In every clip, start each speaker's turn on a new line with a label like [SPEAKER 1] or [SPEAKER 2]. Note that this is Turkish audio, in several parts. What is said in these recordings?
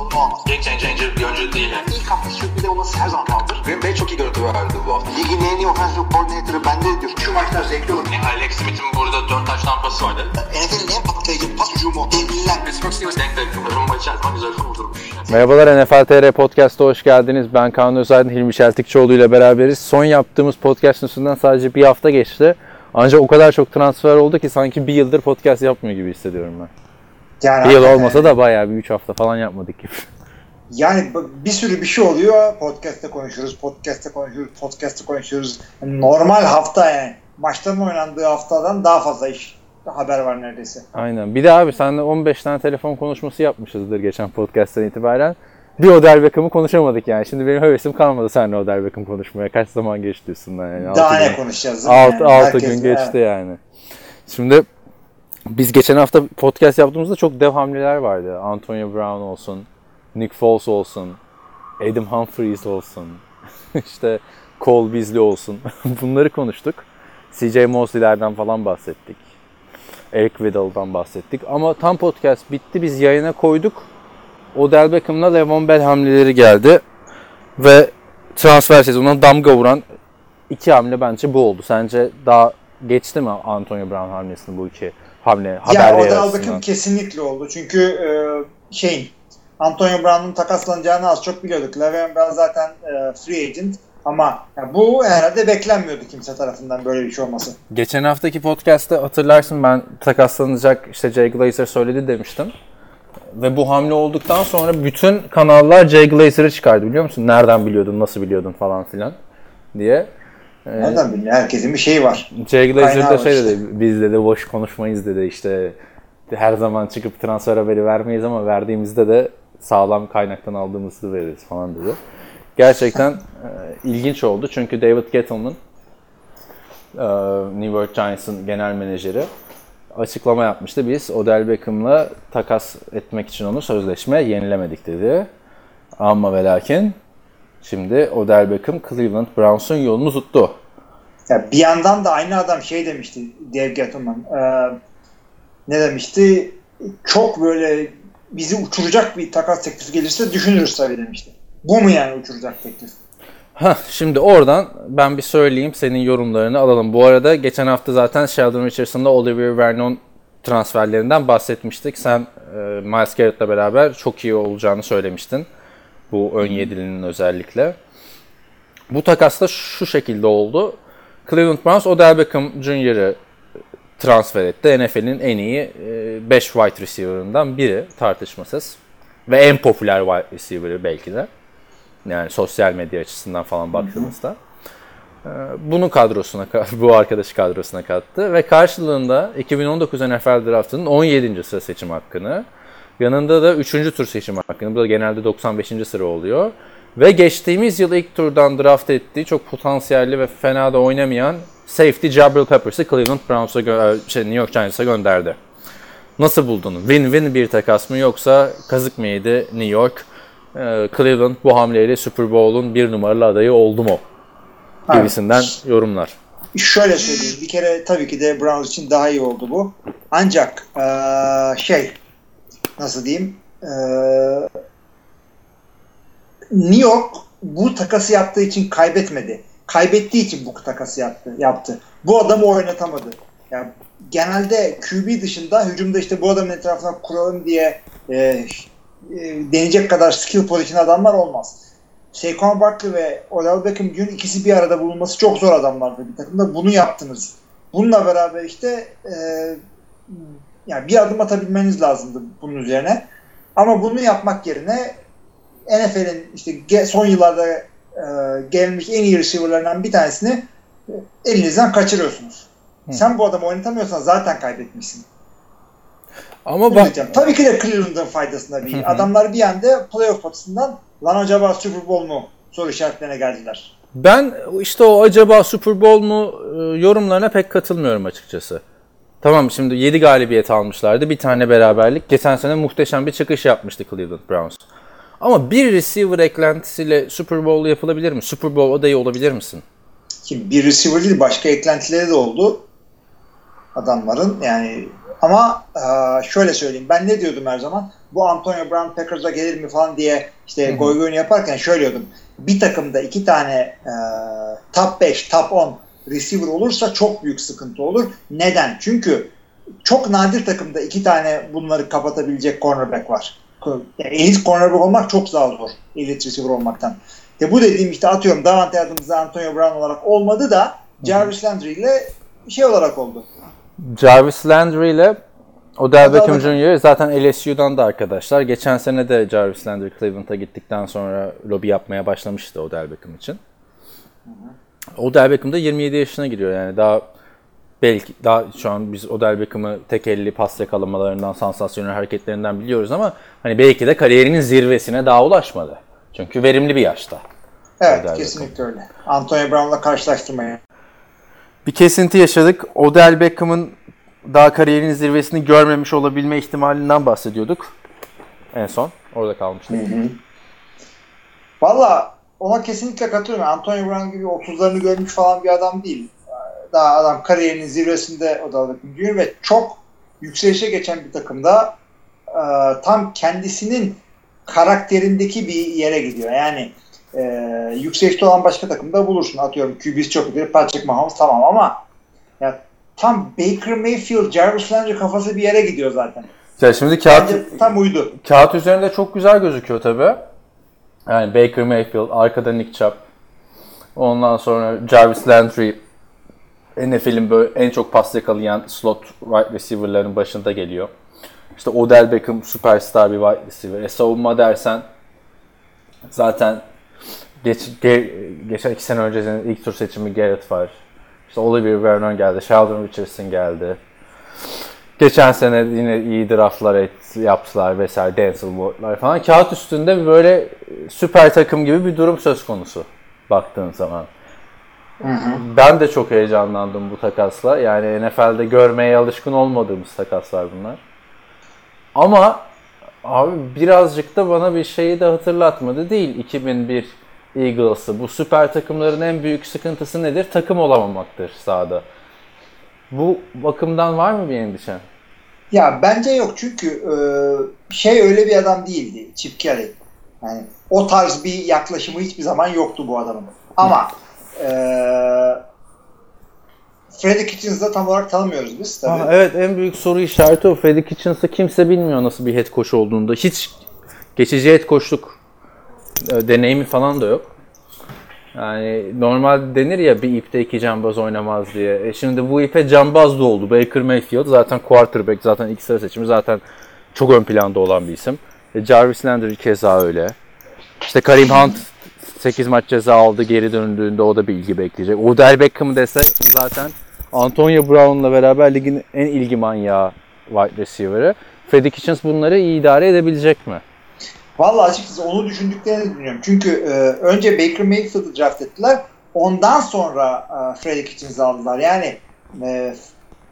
[SPEAKER 1] sorunu olmaz.
[SPEAKER 2] Game changer bir oyuncu değil. Yani.
[SPEAKER 1] İlk hafta sürpriz olması her zaman kaldır.
[SPEAKER 2] Green Bay çok iyi görüntü verdi bu hafta.
[SPEAKER 1] Ligin en iyi offensive coordinator'ı bende diyor. Şu maçlar zevkli olur.
[SPEAKER 2] Yani Alex Smith'in burada 4 taş tampası vardı.
[SPEAKER 1] NFL'in en patlayıcı pas hücumu. Devliler.
[SPEAKER 2] Pittsburgh Steelers denk denk. Rumba içerisinde güzel kurdurmuş.
[SPEAKER 3] Merhabalar NFL TR Podcast'a hoş geldiniz. Ben Kaan Özaydın, Hilmi Çeltikçioğlu ile beraberiz. Son yaptığımız podcast üstünden sadece bir hafta geçti. Ancak o kadar çok transfer oldu ki sanki bir yıldır podcast yapmıyor gibi hissediyorum ben.
[SPEAKER 4] Yani
[SPEAKER 3] Bir yıl olmasa da bayağı bir 3 hafta falan yapmadık gibi.
[SPEAKER 4] Yani bir sürü bir şey oluyor. Podcast'te konuşuyoruz, podcast'te konuşuyoruz, podcast'te konuşuyoruz. Yani normal hafta yani. Maçların oynandığı haftadan daha fazla iş haber var neredeyse.
[SPEAKER 3] Aynen. Bir de abi senle 15 tane telefon konuşması yapmışızdır geçen podcast'tan itibaren. Bir Odell Beckham'ı konuşamadık yani. Şimdi benim hevesim kalmadı seninle Odell Beckham konuşmaya. Kaç zaman geçti üstünden yani.
[SPEAKER 4] daha
[SPEAKER 3] Altı
[SPEAKER 4] ne
[SPEAKER 3] gün.
[SPEAKER 4] konuşacağız? değil mi?
[SPEAKER 3] 6
[SPEAKER 4] Yani
[SPEAKER 3] 6
[SPEAKER 4] herkes-
[SPEAKER 3] gün geçti
[SPEAKER 4] evet.
[SPEAKER 3] yani. Şimdi biz geçen hafta podcast yaptığımızda çok dev hamleler vardı. Antonio Brown olsun, Nick Foles olsun, Adam Humphries olsun, işte Cole Beasley olsun. Bunları konuştuk. CJ Mosley'lerden falan bahsettik. Eric Weddle'dan bahsettik. Ama tam podcast bitti. Biz yayına koyduk. Odell Beckham'la Le'Veon Bell hamleleri geldi. Ve transfer sezonuna damga vuran iki hamle bence bu oldu. Sence daha geçti mi Antonio Brown hamlesini bu iki hamle
[SPEAKER 4] Ya
[SPEAKER 3] haberleri
[SPEAKER 4] Odell
[SPEAKER 3] arasından?
[SPEAKER 4] Beckham kesinlikle oldu. Çünkü e, şeyin Antonio Brown'un takaslanacağını az çok biliyorduk. Le'Veon Bell zaten e, free agent ama ya bu herhalde beklenmiyordu kimse tarafından böyle bir şey olması.
[SPEAKER 3] Geçen haftaki podcast'te hatırlarsın ben takaslanacak işte Jay Glazer söyledi demiştim. Ve bu hamle olduktan sonra bütün kanallar Jay Glazer'ı çıkardı biliyor musun? Nereden biliyordun, nasıl biliyordun falan filan diye.
[SPEAKER 4] Nereden bileyim? Herkesin bir şeyi var.
[SPEAKER 3] Jay Glazer
[SPEAKER 4] var
[SPEAKER 3] şey
[SPEAKER 4] işte.
[SPEAKER 3] dedi, biz dedi boş konuşmayız dedi işte her zaman çıkıp transfer haberi vermeyiz ama verdiğimizde de sağlam kaynaktan aldığımızı veririz falan dedi. Gerçekten e, ilginç oldu çünkü David Gettleman e, New York Giants'ın genel menajeri açıklama yapmıştı. Biz Odell Beckham'la takas etmek için onu sözleşme yenilemedik dedi. Ama ve lakin şimdi Odell Beckham Cleveland Browns'un yolunu tuttu.
[SPEAKER 4] Ya bir yandan da aynı adam şey demişti Dave Gettleman. e, ne demişti? Çok böyle bizi uçuracak bir takas teklifi gelirse düşünürüz tabii demişti. Bu mu yani uçuracak teklif?
[SPEAKER 3] Heh, şimdi oradan ben bir söyleyeyim senin yorumlarını alalım. Bu arada geçen hafta zaten Sheldon Richardson'da Oliver Vernon transferlerinden bahsetmiştik. Sen e, Miles Garrett'la beraber çok iyi olacağını söylemiştin. Bu ön yedilinin özellikle. Bu takas da şu şekilde oldu. Cleveland Browns Odell Beckham Jr.'ı transfer etti. NFL'in en iyi 5 wide receiver'ından biri tartışmasız. Ve en popüler wide receiver'ı belki de. Yani sosyal medya açısından falan baktığımızda. Ee, Bunu kadrosuna, bu arkadaşı kadrosuna kattı ve karşılığında 2019 NFL Draftı'nın 17. sıra seçim hakkını, yanında da 3. tur seçim hakkını, bu da genelde 95. sıra oluyor. Ve geçtiğimiz yıl ilk turdan draft ettiği çok potansiyelli ve fena da oynamayan safety Jabril Peppers'ı Cleveland Browns'a, gö- şey, New York Giants'a gönderdi. Nasıl buldun? Win-win bir takas mı yoksa kazık mı yedi New York? Ee, Cleveland bu hamleyle Super Bowl'un bir numaralı adayı oldu mu? Gibisinden yorumlar.
[SPEAKER 4] Şöyle söyleyeyim. Bir kere tabii ki de Browns için daha iyi oldu bu. Ancak eee, şey nasıl diyeyim eee, New York bu takası yaptığı için kaybetmedi. Kaybettiği için bu takası yaptı. yaptı. Bu adamı oynatamadı. Yani genelde QB dışında hücumda işte bu adamın etrafına kuralım diye e, e, deneyecek kadar skill position adamlar olmaz. Saquon Barkley ve Odell Beckham Jr. ikisi bir arada bulunması çok zor adamlardı bir takımda. Bunu yaptınız. Bununla beraber işte e, yani bir adım atabilmeniz lazımdı bunun üzerine. Ama bunu yapmak yerine NFL'in işte son yıllarda e, gelmiş en iyi receiver'larından bir tanesini e, elinizden kaçırıyorsunuz. Sen bu adamı oynatamıyorsan zaten kaybetmişsin.
[SPEAKER 3] Ama bak.
[SPEAKER 4] Tabii ki de Cleveland'ın faydasına bir. Adamlar bir anda playoff açısından lan acaba Super Bowl mu soru işaretlerine geldiler.
[SPEAKER 3] ben işte o acaba Super Bowl mu e, yorumlarına pek katılmıyorum açıkçası. Tamam şimdi 7 galibiyet almışlardı. Bir tane beraberlik. Geçen sene muhteşem bir çıkış yapmıştı Cleveland Browns. Ama bir receiver eklentisiyle Super Bowl yapılabilir mi? Super Bowl adayı olabilir misin?
[SPEAKER 4] Kim bir receiver değil başka eklentileri de oldu adamların yani ama e, şöyle söyleyeyim ben ne diyordum her zaman bu Antonio Brown Packers'a gelir mi falan diye işte goy goyunu yaparken şöyle diyordum bir takımda iki tane e, top 5 top 10 receiver olursa çok büyük sıkıntı olur. Neden? Çünkü çok nadir takımda iki tane bunları kapatabilecek cornerback var. Yani elit cornerback olmak çok daha zor. Elit receiver olmaktan. De bu dediğim işte atıyorum Davante Adams'da Antonio Brown olarak olmadı da Jarvis Landry ile şey olarak oldu.
[SPEAKER 3] Jarvis Landry ile Odell Beckham Jr. zaten LSU'dan da arkadaşlar. Geçen sene de Jarvis Landry Cleveland'a gittikten sonra lobi yapmaya başlamıştı Odell Beckham için. Odell Beckham da 27 yaşına giriyor yani daha belki daha şu an biz Odell Beckham'ı tek elli pas yakalamalarından, sansasyonel hareketlerinden biliyoruz ama hani belki de kariyerinin zirvesine daha ulaşmadı. Çünkü verimli bir yaşta.
[SPEAKER 4] Evet Odell kesinlikle Beckham. öyle. Antonio Brown'la karşılaştırmayın.
[SPEAKER 3] Bir kesinti yaşadık. Odell Beckham'ın daha kariyerinin zirvesini görmemiş olabilme ihtimalinden bahsediyorduk. En son. Orada kalmıştık.
[SPEAKER 4] Valla ona kesinlikle katılıyorum. Antonio Brown gibi 30'larını görmüş falan bir adam değil. Daha adam kariyerinin zirvesinde o da gidiyor ve çok yükselişe geçen bir takımda e, tam kendisinin karakterindeki bir yere gidiyor. Yani e, yükselişte olan başka takımda bulursun. Atıyorum QB'si çok iyi. Patrick Mahomes tamam ama ya, tam Baker Mayfield, Jarvis Landry kafası bir yere gidiyor zaten.
[SPEAKER 3] Ya şimdi kağıt,
[SPEAKER 4] Bence tam uydu.
[SPEAKER 3] Kağıt üzerinde çok güzel gözüküyor tabi. Yani Baker Mayfield, arkada Nick Chubb. Ondan sonra Jarvis Landry NFL'in böyle en çok pas yakalayan slot wide receiver'ların başında geliyor. İşte Odell Beckham süperstar bir wide receiver. E savunma dersen zaten geç, ge, geçen iki sene önce ilk tur seçimi Garrett var. İşte Oliver Vernon geldi. Sheldon Richardson geldi. Geçen sene yine iyi draftlar et, yaptılar vesaire. Denzel Ward'lar falan. Kağıt üstünde böyle süper takım gibi bir durum söz konusu baktığın zaman. Hı hı. Ben de çok heyecanlandım bu takasla. Yani NFL'de görmeye alışkın olmadığımız takaslar bunlar. Ama abi birazcık da bana bir şeyi de hatırlatmadı değil 2001 Eagles'ı. Bu süper takımların en büyük sıkıntısı nedir? Takım olamamaktır sahada. Bu bakımdan var mı bir endişen?
[SPEAKER 4] Ya bence yok çünkü e, şey öyle bir adam değildi Chip Kelly. Yani o tarz bir yaklaşımı hiçbir zaman yoktu bu adamın. Ama e, Freddie Kitchens'ı tam olarak tanımıyoruz biz tabii.
[SPEAKER 3] Aa, evet en büyük soru işareti o. Freddie Kitchens'ı kimse bilmiyor nasıl bir head coach olduğunda. Hiç geçici head coachluk e, deneyimi falan da yok. Yani normal denir ya bir ipte iki cambaz oynamaz diye. E şimdi bu ipe cambaz da oldu. Baker Mayfield zaten quarterback zaten ilk sıra seçimi zaten çok ön planda olan bir isim. E Jarvis Landry keza öyle. İşte Karim Hunt 8 maç ceza aldı geri döndüğünde o da bir ilgi bekleyecek. Odell Beckham dese zaten Antonio Brown'la beraber ligin en ilgi manyağı wide receiver'ı. Freddie Kitchens bunları iyi idare edebilecek mi?
[SPEAKER 4] Vallahi açıkçası onu düşündüklerini düşünüyorum. Çünkü e, önce Baker Mayfield'ı draft ettiler. Ondan sonra e, Freddie Kitchens'ı aldılar. Yani e,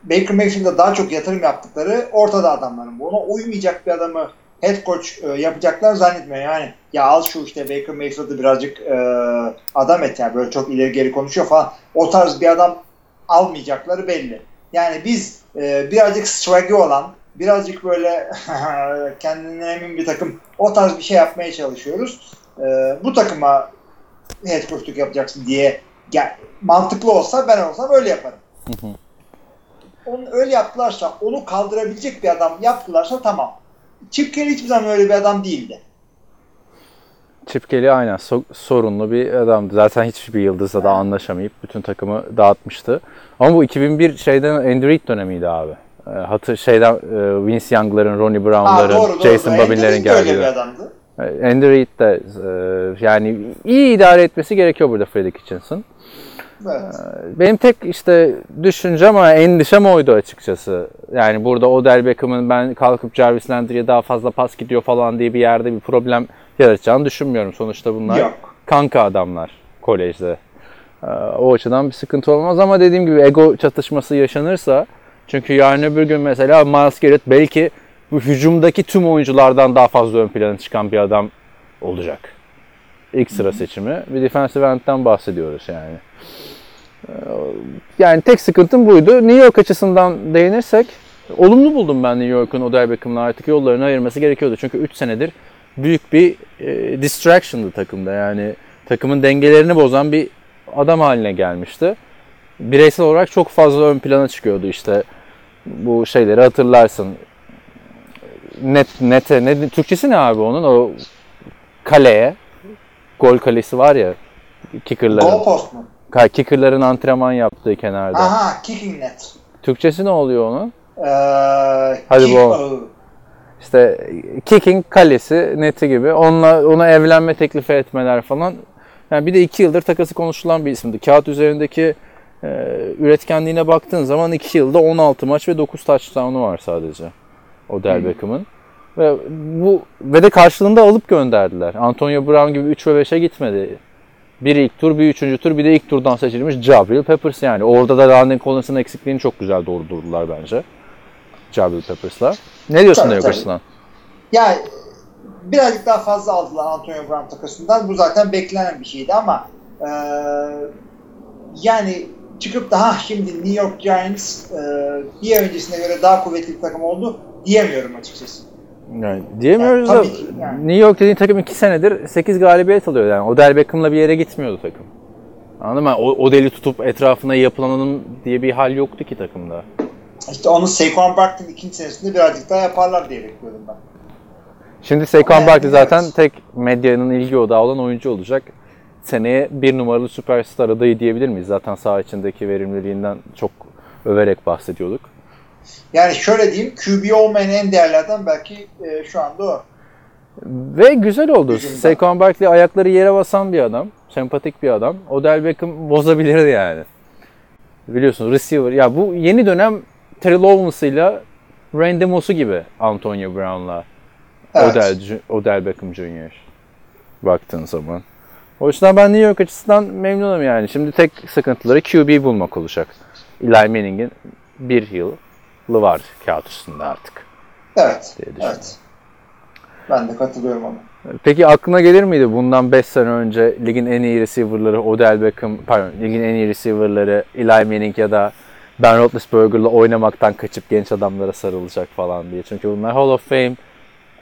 [SPEAKER 4] Baker Mayfield'a daha çok yatırım yaptıkları ortada adamların. Ona uymayacak bir adamı head coach e, yapacaklar zannetmiyor. Yani ya al şu işte Baker Mayfield'ı birazcık e, adam et yani böyle çok ileri geri konuşuyor falan. O tarz bir adam almayacakları belli. Yani biz e, birazcık swag'i olan birazcık böyle kendinden emin bir takım o tarz bir şey yapmaya çalışıyoruz. E, bu takıma head coachluk yapacaksın diye gel, mantıklı olsa ben olsam öyle yaparım. Onu öyle yaptılarsa onu kaldırabilecek bir adam yaptılarsa tamam. Chip Kelly hiçbir zaman öyle bir adam değildi.
[SPEAKER 3] Chip Kelly aynen so- sorunlu bir adamdı. Zaten hiçbir yıldızla da anlaşamayıp bütün takımı dağıtmıştı. Ama bu 2001 şeyden Reid dönemiydi abi. E, hatır şeyden e, Vince Young'ların, Ronnie Brown'ların. Jason
[SPEAKER 4] öyle
[SPEAKER 3] geldiği.
[SPEAKER 4] bir adamdı.
[SPEAKER 3] Andy Reid de e, yani iyi idare etmesi gerekiyor burada Freddie Kitchens'ın.
[SPEAKER 4] Evet.
[SPEAKER 3] Benim tek işte düşüncem ama endişem oydu açıkçası. Yani burada Odell Beckham'ın ben kalkıp Jarvis Landry'e daha fazla pas gidiyor falan diye bir yerde bir problem yaratacağını düşünmüyorum. Sonuçta bunlar
[SPEAKER 4] Yok.
[SPEAKER 3] kanka adamlar kolejde. Ee, O açıdan bir sıkıntı olmaz ama dediğim gibi ego çatışması yaşanırsa çünkü yarın öbür gün mesela Miles Garrett belki bu hücumdaki tüm oyunculardan daha fazla ön plana çıkan bir adam olacak. İlk sıra seçimi. Bir defensive end'den bahsediyoruz yani. Ee, Yani tek sıkıntım buydu. New York açısından değinirsek olumlu buldum ben New York'un Odell Beckham'la artık yollarını ayırması gerekiyordu. Çünkü 3 senedir büyük bir e, distraction'dı takımda. Yani takımın dengelerini bozan bir adam haline gelmişti. Bireysel olarak çok fazla ön plana çıkıyordu işte. Bu şeyleri hatırlarsın. Net nete ne Türkçesi ne abi onun? O kaleye gol kalesi var ya kicker'ların.
[SPEAKER 4] Goal post mu?
[SPEAKER 3] Kicker'ların antrenman yaptığı kenarda.
[SPEAKER 4] Aha kicking net.
[SPEAKER 3] Türkçesi ne oluyor onun?
[SPEAKER 4] Ee,
[SPEAKER 3] Hadi bu. İşte kicking kalesi neti gibi. Onunla ona evlenme teklifi etmeler falan. Yani bir de iki yıldır takası konuşulan bir isimdi. Kağıt üzerindeki e, üretkenliğine baktığın zaman 2 yılda 16 maç ve 9 touchdown'u var sadece. Odell Beckham'ın. Ve bu ve de karşılığında alıp gönderdiler. Antonio Brown gibi 3 ve 5'e gitmedi. Bir ilk tur, bir üçüncü tur, bir de ilk turdan seçilmiş Jabril Peppers yani. Orada da Landon Collins'ın eksikliğini çok güzel doldurdular bence. Jabril Peppers'la. Ne diyorsun
[SPEAKER 4] Tabii,
[SPEAKER 3] açısından?
[SPEAKER 4] Ya birazcık daha fazla aldılar Antonio Brown takasından. Bu zaten beklenen bir şeydi ama e, yani çıkıp da "Ha, şimdi New York Giants e, bir öncesine göre daha kuvvetli bir takım oldu diyemiyorum açıkçası.
[SPEAKER 3] Yani diyemiyoruz
[SPEAKER 4] Yani
[SPEAKER 3] da
[SPEAKER 4] ki yani.
[SPEAKER 3] New York dediğin takım 2 senedir 8 galibiyet alıyor yani. Odell Beckham'la bir yere gitmiyordu takım. Anladın mı? O, Odell'i tutup etrafına yapılanın diye bir hal yoktu ki takımda.
[SPEAKER 4] İşte onu Saquon Barkley'nin ikinci senesinde birazcık daha yaparlar diye bekliyordum ben.
[SPEAKER 3] Şimdi Saquon Barkley zaten tek medyanın ilgi odağı olan oyuncu olacak. Seneye bir numaralı süperstar adayı diyebilir miyiz? Zaten saha içindeki verimliliğinden çok överek bahsediyorduk.
[SPEAKER 4] Yani şöyle diyeyim QB olmayan en değerli adam belki e, şu anda o.
[SPEAKER 3] Ve güzel oldu. Saquon Barkley ayakları yere basan bir adam. Sempatik bir adam. Odell Beckham bozabilirdi yani. Biliyorsun receiver. Ya bu yeni dönem Terrell Owens'ıyla Randy Moss'u gibi Antonio Brown'la
[SPEAKER 4] Evet.
[SPEAKER 3] Odell, Odell Beckham Jr. Baktığın zaman. O yüzden ben New York açısından memnunum yani. Şimdi tek sıkıntıları QB bulmak olacak. Eli Manning'in bir yılı var kağıt üstünde artık.
[SPEAKER 4] Evet. Evet. Ben de katılıyorum ona.
[SPEAKER 3] Peki aklına gelir miydi bundan 5 sene önce ligin en iyi receiver'ları Odell Beckham, pardon ligin en iyi receiver'ları Eli Manning ya da Ben Roethlisberger'la oynamaktan kaçıp genç adamlara sarılacak falan diye. Çünkü bunlar Hall of Fame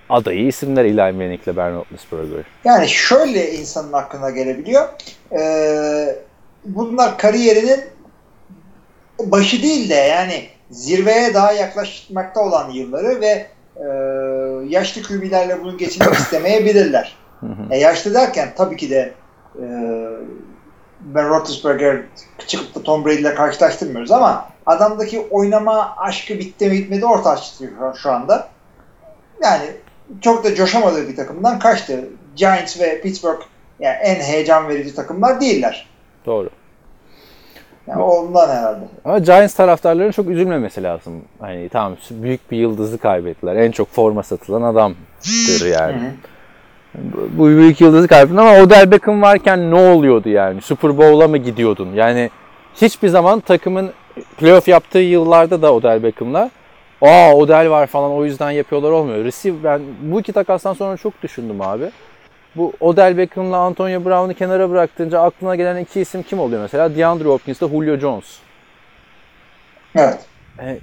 [SPEAKER 3] adayı isimler Eli Manning ile Ben Roethlisberger.
[SPEAKER 4] Yani şöyle insanın aklına gelebiliyor. Ee, bunlar kariyerinin başı değil de yani zirveye daha yaklaşmakta olan yılları ve e, yaşlı QB'lerle bunu geçirmek istemeyebilirler. E, yaşlı derken tabii ki de e, Ben Roethlisberger çıkıp da Tom Brady ile karşılaştırmıyoruz ama adamdaki oynama aşkı bitti mi bitmedi ortaya çıkıyor şu anda. Yani çok da coşamadığı bir takımdan kaçtı. Giants ve Pittsburgh yani en heyecan verici takımlar değiller.
[SPEAKER 3] Doğru.
[SPEAKER 4] Yani ondan herhalde.
[SPEAKER 3] Ama Giants taraftarlarının çok üzülmemesi lazım. Hani tamam büyük bir yıldızı kaybettiler. En çok forma satılan adamdır yani. Bu büyük yıldızı kaybettin ama Odell Beckham varken ne oluyordu yani? Super Bowl'a mı gidiyordun? Yani hiçbir zaman takımın playoff yaptığı yıllarda da Odell Beckham'la aa Odell var falan o yüzden yapıyorlar olmuyor. Receive ben bu iki takastan sonra çok düşündüm abi. Bu Odell Beckham'la Antonio Brown'u kenara bıraktığınca aklına gelen iki isim kim oluyor mesela? DeAndre Hopkins ile Julio Jones.
[SPEAKER 4] Evet.
[SPEAKER 3] E,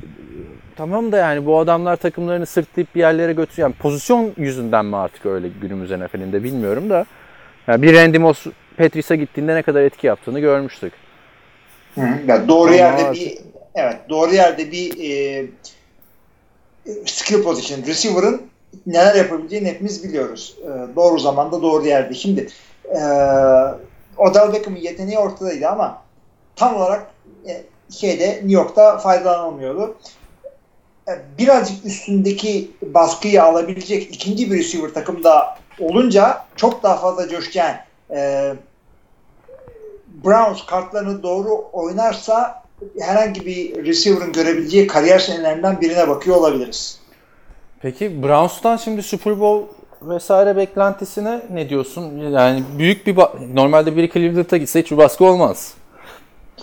[SPEAKER 3] tamam da yani bu adamlar takımlarını sırtlayıp bir yerlere götürüyor. Yani pozisyon yüzünden mi artık öyle günümüz NFL'inde bilmiyorum da. Yani bir Randy Moss Patrice'e gittiğinde ne kadar etki yaptığını görmüştük.
[SPEAKER 4] Hı hı. Yani doğru
[SPEAKER 3] Ama
[SPEAKER 4] yerde
[SPEAKER 3] artık-
[SPEAKER 4] bir evet doğru yerde bir e, skill position receiver'ın neler yapabileceğini hepimiz biliyoruz. E, doğru zamanda doğru yerde. Şimdi e, Odell Beckham'ın yeteneği ortadaydı ama tam olarak e, şeyde New York'ta faydalanamıyordu. E, birazcık üstündeki baskıyı alabilecek ikinci bir receiver takımda olunca çok daha fazla coşacağın e, Browns kartlarını doğru oynarsa herhangi bir receiver'ın görebileceği kariyer senelerinden birine bakıyor olabiliriz.
[SPEAKER 3] Peki Browns'tan şimdi Super Bowl vesaire beklentisine ne diyorsun? Yani büyük bir normalde biri Cleveland'a gitse hiç bir baskı olmaz.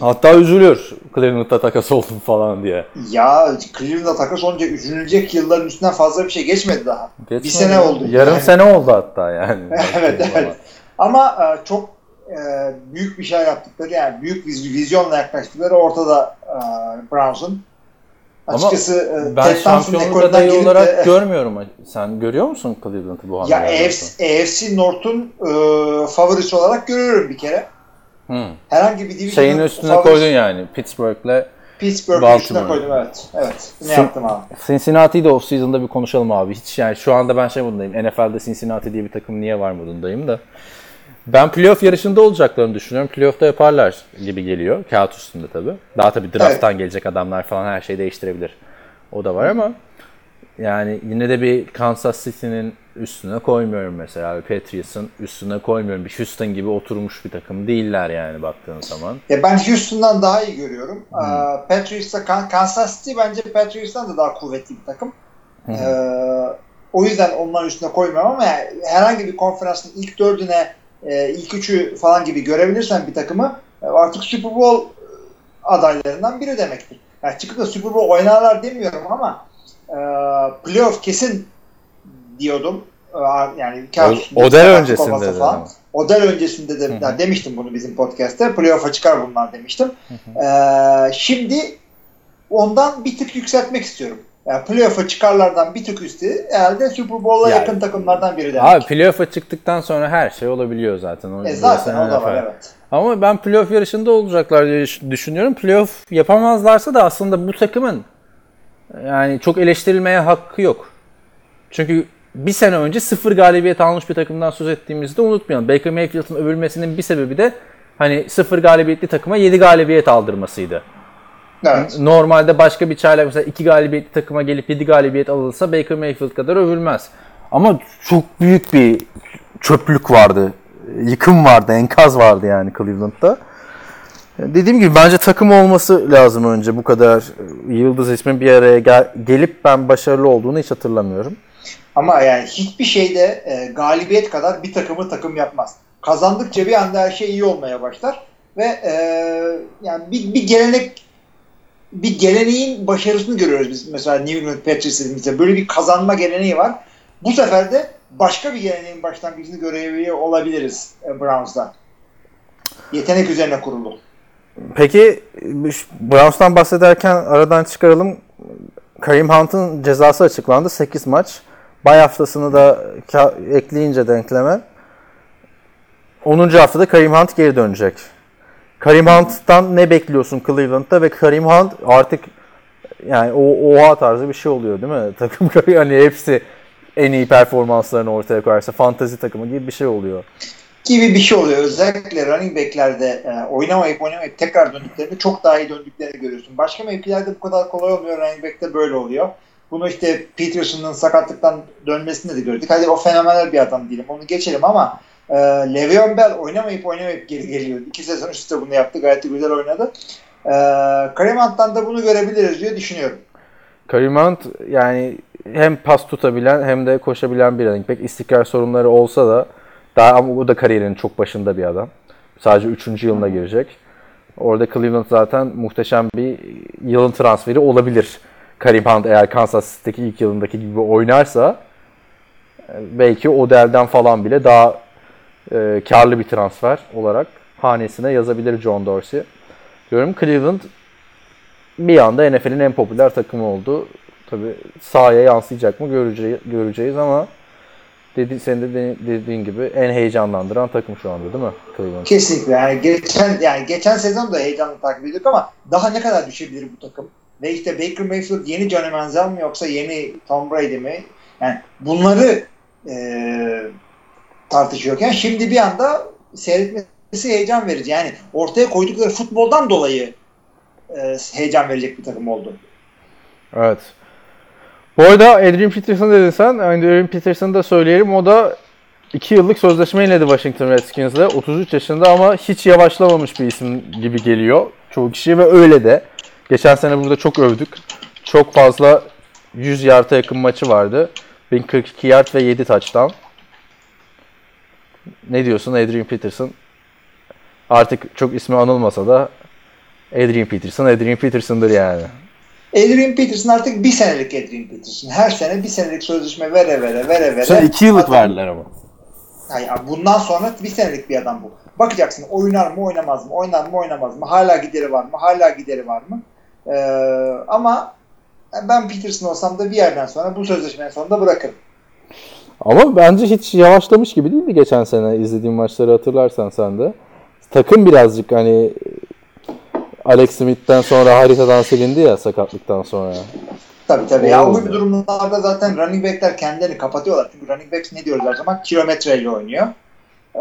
[SPEAKER 3] Hatta üzülüyor Cleveland'da takas oldum falan diye.
[SPEAKER 4] Ya Cleveland'a takas olunca üzülecek yılların üstünden fazla bir şey geçmedi daha.
[SPEAKER 3] Geçmedi.
[SPEAKER 4] Bir sene oldu.
[SPEAKER 3] Yarım
[SPEAKER 4] Yani.
[SPEAKER 3] sene oldu hatta yani.
[SPEAKER 4] evet evet. Ama e, çok e, büyük bir şey yaptıkları yani büyük bir vizyonla yaklaştıkları ortada e, Browns'un. Açıkçası e,
[SPEAKER 3] Ben şampiyonluk adayı olarak
[SPEAKER 4] de-
[SPEAKER 3] görmüyorum. Sen görüyor musun Cleveland'ı bu
[SPEAKER 4] ya
[SPEAKER 3] hamlelerden
[SPEAKER 4] AFC? AFC North'un e, favorisi olarak görüyorum bir kere.
[SPEAKER 3] Hı.
[SPEAKER 4] Herhangi bir division
[SPEAKER 3] Şeyin üstüne koydun yani Pittsburgh'le.
[SPEAKER 4] Pittsburgh'ın üstüne koydum evet. Evet. Ne
[SPEAKER 3] Sin-
[SPEAKER 4] yaptım abi?
[SPEAKER 3] Cincinnati'yi de off-season'da bir konuşalım abi. Hiç yani şu anda ben şey modundayım. NFL'de Cincinnati diye bir takım niye var modundayım da. Ben playoff yarışında olacaklarını düşünüyorum. Playoff'ta yaparlar gibi geliyor. Kağıt üstünde tabii. Daha tabii draft'tan gelecek adamlar falan her şeyi değiştirebilir. O da var ama yani yine de bir Kansas City'nin üstüne koymuyorum mesela. Bir Patriots'ın üstüne koymuyorum. Bir Houston gibi oturmuş bir takım değiller yani baktığın zaman.
[SPEAKER 4] Ya ben Houston'dan daha iyi görüyorum. Ee, Patriots'ta Kan- Kansas City bence Patriots'tan da daha kuvvetli bir takım. Ee, o yüzden onların üstüne koymuyorum ama yani herhangi bir konferansın ilk dördüne e, ilk üçü falan gibi görebilirsen bir takımı e, artık Super Bowl adaylarından biri demektir. Yani çıkıp da Super Bowl oynarlar demiyorum ama e, playoff kesin diyordum. E, Yani kağıt
[SPEAKER 3] O- Odell öncesinde de
[SPEAKER 4] falan. Odell öncesinde de
[SPEAKER 3] Hı
[SPEAKER 4] demiştim bunu bizim podcast'te. Playoff'a çıkar bunlar demiştim. Ee, şimdi ondan bir tık yükseltmek istiyorum. Yani playoff'a çıkarlardan bir tık üstü herhalde Super Bowl'a
[SPEAKER 3] Yani-
[SPEAKER 4] yakın takımlardan biri demek.
[SPEAKER 3] Abi playoff'a çıktıktan sonra her şey olabiliyor zaten. O
[SPEAKER 4] e zaten o da var evet.
[SPEAKER 3] Ama ben playoff yarışında olacaklar diye düş- düşünüyorum. Playoff yapamazlarsa da aslında bu takımın yani çok eleştirilmeye hakkı yok. Çünkü bir sene önce sıfır galibiyet almış bir takımdan söz ettiğimizde unutmayalım. Baker Mayfield'ın övülmesinin bir sebebi de hani sıfır galibiyetli takıma 7 galibiyet aldırmasıydı.
[SPEAKER 4] Evet.
[SPEAKER 3] Normalde başka bir çaylak mesela 2 galibiyetli takıma gelip 7 galibiyet alınsa Baker Mayfield kadar övülmez. Ama çok büyük bir çöplük vardı. Yıkım vardı, enkaz vardı yani Cleveland'da. Dediğim gibi bence takım olması lazım önce bu kadar e, yıldız ismin bir araya gel- gelip ben başarılı olduğunu hiç hatırlamıyorum.
[SPEAKER 4] Ama yani hiçbir şeyde e, galibiyet kadar bir takımı takım yapmaz. Kazandıkça bir anda her şey iyi olmaya başlar ve e, yani bir, bir gelenek bir geleneğin başarısını görüyoruz biz mesela New England Patriots'ın mesela böyle bir kazanma geleneği var. Bu sefer de başka bir geleneğin başlangıcını görebiliyor olabiliriz e, Browns'da. Yetenek üzerine kurulu.
[SPEAKER 3] Peki Browns'tan bahsederken aradan çıkaralım. Kareem Hunt'ın cezası açıklandı. 8 maç. Bay haftasını da ekleyince denkleme 10. haftada Kareem Hunt geri dönecek. Kareem Hunt'tan ne bekliyorsun Cleveland'da ve Kareem Hunt artık yani o oha tarzı bir şey oluyor değil mi? Takım hani hepsi en iyi performanslarını ortaya koyarsa fantazi takımı gibi bir şey oluyor.
[SPEAKER 4] gibi bir şey oluyor. Özellikle running back'lerde e, oynamayıp oynamayıp tekrar döndüklerinde çok daha iyi döndüklerini görüyorsun. Başka mevkilerde bu kadar kolay olmuyor. Running back'te böyle oluyor. Bunu işte Peterson'ın sakatlıktan dönmesinde de gördük. Hadi o fenomenal bir adam değilim. Onu geçelim ama e, Le'Veon Bell oynamayıp oynamayıp geri geliyor. İki sezon üst üste bunu yaptı. Gayet güzel oynadı. E, Kareem Hunt'tan da bunu görebiliriz diye düşünüyorum.
[SPEAKER 3] Kareem Hunt yani hem pas tutabilen hem de koşabilen bir running back. İstikrar sorunları olsa da daha ama o da kariyerinin çok başında bir adam. Sadece 3. yılına girecek. Orada Cleveland zaten muhteşem bir yılın transferi olabilir. Kareem Hunt eğer Kansas City'deki ilk yılındaki gibi oynarsa e, belki Odell'den falan bile daha e, karlı bir transfer olarak hanesine yazabilir John Dorsey. Diyorum Cleveland bir anda NFL'in en popüler takımı oldu. Tabi sahaya yansıyacak mı göreceğiz, göreceğiz ama dedi, senin de de- dediğin gibi en heyecanlandıran takım şu anda değil mi Cleveland?
[SPEAKER 4] Kesinlikle. Yani geçen yani geçen sezon da heyecanla takip ediyorduk ama daha ne kadar düşebilir bu takım? Ve işte Baker Mayfield yeni Johnny Manziel mi yoksa yeni Tom Brady mi? Yani bunları e, tartışıyorken şimdi bir anda seyretmesi heyecan verici. Yani ortaya koydukları futboldan dolayı e, heyecan verecek bir takım oldu.
[SPEAKER 3] Evet. Bu arada Adrian Peterson dedin sen. Adrian Peterson'ı da söyleyelim. O da 2 yıllık sözleşme inledi Washington Redskins'le. 33 yaşında ama hiç yavaşlamamış bir isim gibi geliyor çoğu kişi ve öyle de. Geçen sene burada çok övdük. Çok fazla 100 yarda yakın maçı vardı. 1042 yard ve 7 touchdown. Ne diyorsun Adrian Peterson? Artık çok ismi anılmasa da Adrian Peterson, Adrian Peterson'dır yani.
[SPEAKER 4] Adrian Peterson artık bir senelik Adrian Peterson. Her sene bir senelik sözleşme vere vere vere vere.
[SPEAKER 3] Sen 2 yıllık
[SPEAKER 4] Adam-
[SPEAKER 3] verdiler ama.
[SPEAKER 4] Yani bundan sonra bir senelik bir adam bu. Bakacaksın oynar mı oynamaz mı? Oynar mı oynamaz mı? Hala gideri var mı? Hala gideri var mı? Ee, ama ben Peterson olsam da bir yerden sonra bu sözleşmenin sonunda bırakırım.
[SPEAKER 3] Ama bence hiç yavaşlamış gibi değildi geçen sene izlediğim maçları hatırlarsan sen de. Takım birazcık hani Alex Smith'ten sonra haritadan silindi ya sakatlıktan sonra.
[SPEAKER 4] Tabii tabii. Ya bu gibi durumlarda zaten running backler kendilerini kapatıyorlar. Çünkü running backs ne diyoruz her zaman? Kilometreyle oynuyor. Ee,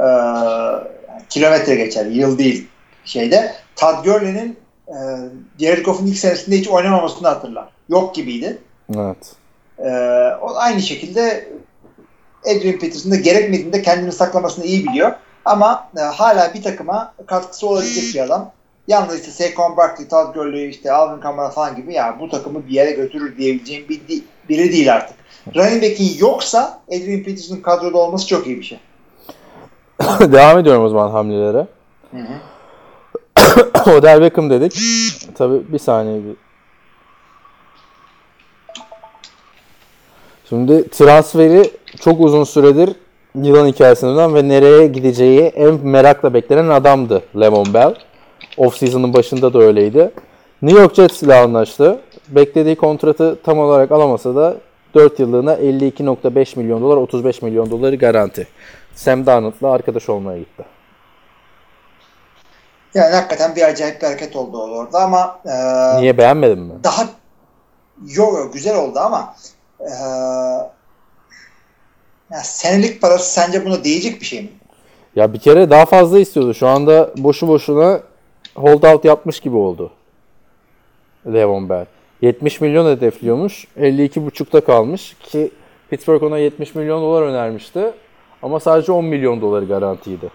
[SPEAKER 4] kilometre geçer. Yıl değil şeyde. Todd Gurley'nin e, Jared Goff'un ilk senesinde hiç oynamamasını hatırlar. Yok gibiydi.
[SPEAKER 3] Evet.
[SPEAKER 4] Ee, o aynı şekilde Adrian Peterson da gerekmediğinde kendini saklamasını iyi biliyor. Ama e, hala bir takıma katkısı olabilecek bir adam. Yalnız işte Saquon Barkley, Todd Gurley, işte Alvin Kamara falan gibi ya bu takımı bir yere götürür diyebileceğim bir, biri değil artık. Running back'in yoksa Adrian Peterson'ın kadroda olması çok iyi bir şey.
[SPEAKER 3] Devam ediyorum o zaman hamlelere. Odell Beckham dedik. Tabii bir saniye. Şimdi transferi çok uzun süredir yılan hikayesinden ve nereye gideceği en merakla beklenen adamdı Lemon Bell. Off-season'ın başında da öyleydi. New York Jets ile anlaştı. Beklediği kontratı tam olarak alamasa da 4 yıllığına 52.5 milyon dolar, 35 milyon doları garanti. Sam Darnold'la arkadaş olmaya gitti.
[SPEAKER 4] Yani hakikaten bir acayip bir hareket oldu orada ama e,
[SPEAKER 3] Niye beğenmedin mi?
[SPEAKER 4] daha yok yok, güzel oldu ama e, ya senelik parası sence buna değecek bir şey mi?
[SPEAKER 3] Ya bir kere daha fazla istiyordu. Şu anda boşu boşuna hold out yapmış gibi oldu. Levon Bell. 70 milyon hedefliyormuş. 52,5'ta kalmış ki Pittsburgh ona 70 milyon dolar önermişti. Ama sadece 10 milyon doları garantiydi.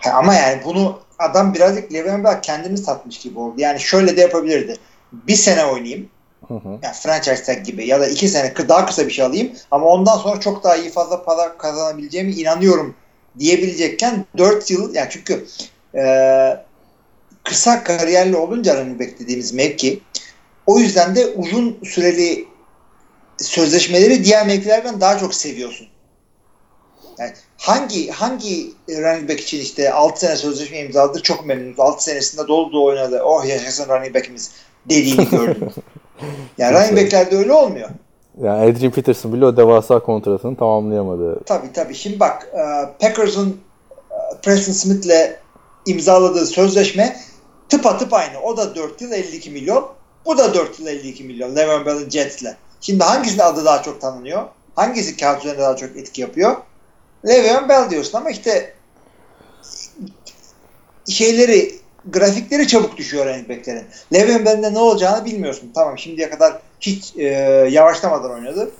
[SPEAKER 4] Ha, ama yani bunu adam birazcık Le'Veon Bell kendini satmış gibi oldu. Yani şöyle de yapabilirdi. Bir sene oynayayım. Yani franchise tag gibi ya da iki sene daha kısa bir şey alayım ama ondan sonra çok daha iyi fazla para kazanabileceğime inanıyorum diyebilecekken 4 yıl yani çünkü e, kısa kariyerli olunca running back dediğimiz mevki o yüzden de uzun süreli sözleşmeleri diğer mevkilerden daha çok seviyorsun. Yani hangi hangi running back için işte 6 sene sözleşme imzaladı çok memnunuz. 6 senesinde dolu dolu oynadı. Oh yaşasın running back'imiz dediğini gördüm. yani running back'lerde öyle olmuyor.
[SPEAKER 3] Yani Adrian Peterson bile o devasa kontratını tamamlayamadı.
[SPEAKER 4] Tabii tabii. Şimdi bak e, Packers'ın e, Preston Smith'le imzaladığı sözleşme tıpatıp aynı. O da 4 yıl 52 milyon. Bu da 4 yıl 52 milyon. Le'Veon Bell'in Jets'le. Şimdi hangisinin adı daha çok tanınıyor? Hangisi kağıt üzerinde daha çok etki yapıyor? Le'Veon Bell diyorsun ama işte şeyleri grafikleri çabuk düşüyor running back'lerin. Le'Veon Bell'in ne olacağını bilmiyorsun. Tamam şimdiye kadar hiç e, yavaşlamadan oynadı.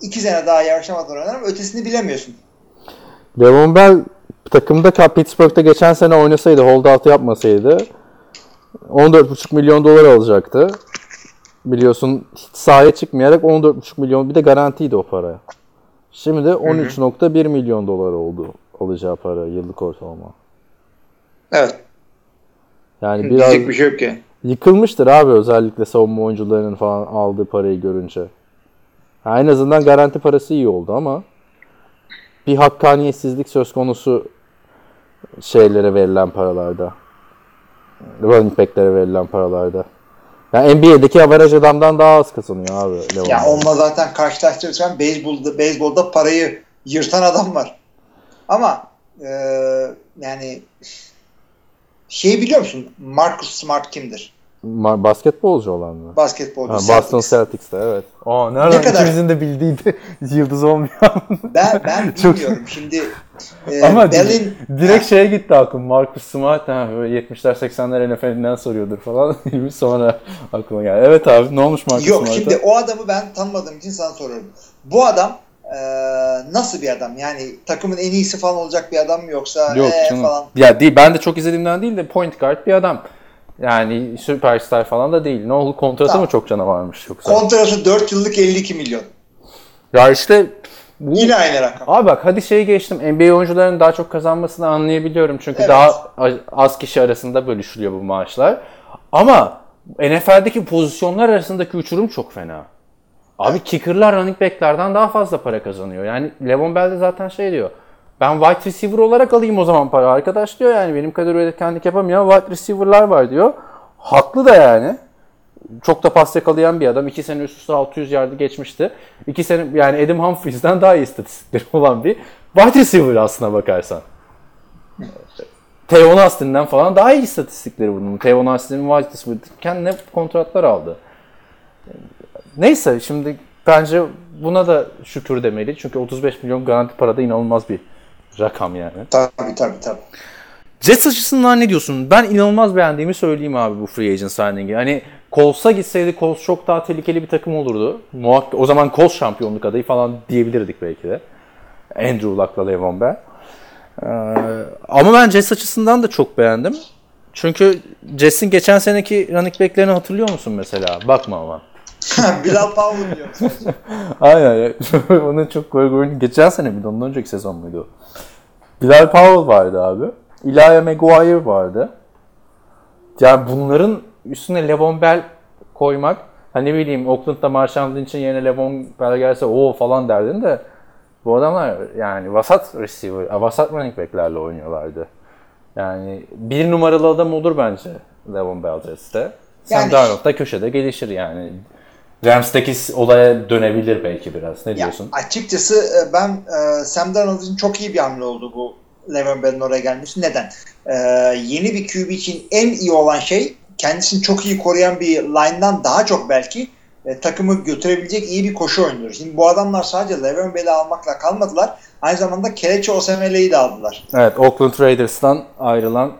[SPEAKER 4] İki sene daha yavaşlamadan oynar ama ötesini bilemiyorsun.
[SPEAKER 3] Levon Bell takımda Pittsburgh'da geçen sene oynasaydı, holdout yapmasaydı 14,5 milyon dolar alacaktı. Biliyorsun hiç sahaya çıkmayarak 14,5 milyon bir de garantiydi o para. Şimdi 13.1 milyon dolar oldu alacağı para yıllık ortalama.
[SPEAKER 4] Evet.
[SPEAKER 3] Yani biraz
[SPEAKER 4] Diyecek bir şey yok ki.
[SPEAKER 3] yıkılmıştır abi özellikle savunma oyuncularının falan aldığı parayı görünce. Ha, en azından garanti parası iyi oldu ama bir hakkaniyetsizlik söz konusu şeylere verilen paralarda. Running back'lere verilen paralarda. Yani NBA'deki average adamdan daha az kazanıyor abi. Levan
[SPEAKER 4] Ya onunla zaten karşılaştırırsan beyzbolda, beyzbolda parayı yırtan adam var. Ama e, yani şey biliyor musun? Marcus Smart kimdir?
[SPEAKER 3] Ma- basketbolcu olan mı?
[SPEAKER 4] Basketbolcu.
[SPEAKER 3] Ha,
[SPEAKER 4] Celtics.
[SPEAKER 3] Boston Celtics'te evet. Aa, nereden
[SPEAKER 4] Ne kadar-
[SPEAKER 3] ikimizin de bildiydi yıldız olmayan.
[SPEAKER 4] Ben ben
[SPEAKER 3] Çok-
[SPEAKER 4] bilmiyorum. Şimdi e,
[SPEAKER 3] Ama
[SPEAKER 4] Bell'in
[SPEAKER 3] direkt şeye gitti aklım. Marcus Smart ha böyle 70'ler 80'ler NFL'inden soruyordur falan. Sonra aklıma geldi. Evet abi ne olmuş Marcus
[SPEAKER 4] Yok
[SPEAKER 3] Smart'a?
[SPEAKER 4] şimdi o adamı ben tanımadığım için sana soruyorum. Bu adam e, nasıl bir adam? Yani takımın en iyisi falan olacak bir adam mı yoksa
[SPEAKER 3] Yok
[SPEAKER 4] e,
[SPEAKER 3] canım.
[SPEAKER 4] falan?
[SPEAKER 3] Ya değil ben de çok izlediğimden değil de point guard bir adam. Yani süperstar falan da değil. Ne oldu kontratı
[SPEAKER 4] Tamam.
[SPEAKER 3] mı çok canavarmış yoksa?
[SPEAKER 4] Kontratı 4 yıllık 52 milyon.
[SPEAKER 3] ya işte bu
[SPEAKER 4] Yine aynı rakam.
[SPEAKER 3] Abi bak hadi şeyi geçtim. NBA oyuncularının daha çok kazanmasını anlayabiliyorum. Çünkü
[SPEAKER 4] Evet.
[SPEAKER 3] daha az kişi arasında bölüşülüyor bu maaşlar. Ama NFL'deki pozisyonlar arasındaki uçurum çok fena. Abi kicker'lar running back'lerden daha fazla para kazanıyor. Yani Levon Bell de zaten şey diyor. Ben wide receiver olarak alayım o zaman para arkadaş diyor yani benim kadar üretkenlik yapamayan wide receiver'lar var diyor. Haklı da yani. Çok da pas yakalayan bir adam. 2 sene üst üste 600 yardı geçmişti. 2 sene yani Adam Humphries'den daha iyi istatistikleri olan bir wide receiver aslına bakarsan. Teon Austin'den falan daha iyi istatistikleri bunun. Teon Austin'in wide receiver'ken ne kontratlar aldı. Neyse şimdi bence buna da şükür demeli. Çünkü 35 milyon garanti parada inanılmaz bir rakam yani.
[SPEAKER 4] Tabii tabii tabii.
[SPEAKER 3] Jets açısından ne diyorsun? Ben inanılmaz beğendiğimi söyleyeyim abi bu free agent signing'i. Hani Colts'a gitseydi Colts çok daha tehlikeli bir takım olurdu. Muhak o zaman Colts şampiyonluk adayı falan diyebilirdik belki de. Andrew Luck'la Le'Veon Bell. Ee, ama ben Jets açısından da çok beğendim. Çünkü Jets'in geçen seneki running back'lerini hatırlıyor musun mesela? Bakma ama.
[SPEAKER 4] Bilal Powell diyor.
[SPEAKER 3] Aynen. Onun çok gol golünü geçen sene miydi? Ondan önceki sezon muydu? Bilal Powell vardı abi. Elijah Maguire vardı. Yani bunların üstüne Levon Bell koymak hani ne bileyim Oakland'da Marshall için yerine Levon Bell gelse o falan derdin de bu adamlar yani vasat receiver, vasat running back'lerle oynuyorlardı. Yani bir numaralı adam olur bence Levon Bell. Sam
[SPEAKER 4] Yani-
[SPEAKER 3] Darnold da köşede gelişir yani. Rams'teki olaya dönebilir belki biraz. Ne
[SPEAKER 4] Ya,
[SPEAKER 3] diyorsun?
[SPEAKER 4] açıkçası e, ben e, Sam Darnold'un çok iyi bir hamle oldu bu Le'Veon Bell'in oraya gelmesi. Neden? E, yeni bir QB için en iyi olan şey kendisini çok iyi koruyan bir line'dan daha çok belki e, takımı götürebilecek iyi bir koşu oynuyor. Şimdi bu adamlar sadece Le'Veon Bell'i almakla kalmadılar. Aynı zamanda Kelechi Osemele'yi de aldılar.
[SPEAKER 3] Evet, Oakland Raiders'tan ayrılan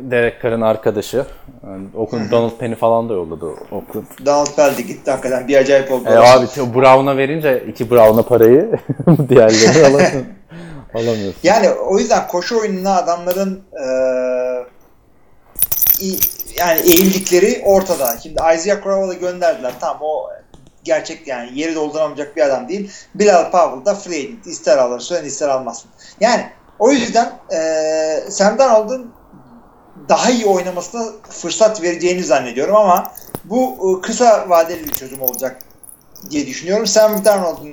[SPEAKER 3] Derek Carr'ın arkadaşı. Yani Oakland Donald Penny falan da yolladı Oakland.
[SPEAKER 4] Donald Bell de gitti hakikaten bir acayip oldu.
[SPEAKER 3] E abi Brown'a verince iki Brown'a parayı diğerleri alamıyor. alamıyorsun.
[SPEAKER 4] Yani o yüzden koşu oyununa adamların iyi- yani eğildikleri ortada. Şimdi Isaiah Crowell'ı gönderdiler. Tamam o gerçek yani yeri dolduramayacak bir adam değil. Bilal Powell da free agent. İster alırsın ister almazsın. Yani o yüzden eee Sam Darnold'un daha iyi oynamasına fırsat vereceğini zannediyorum ama bu e, kısa vadeli bir çözüm olacak diye düşünüyorum. Sam Darnold'un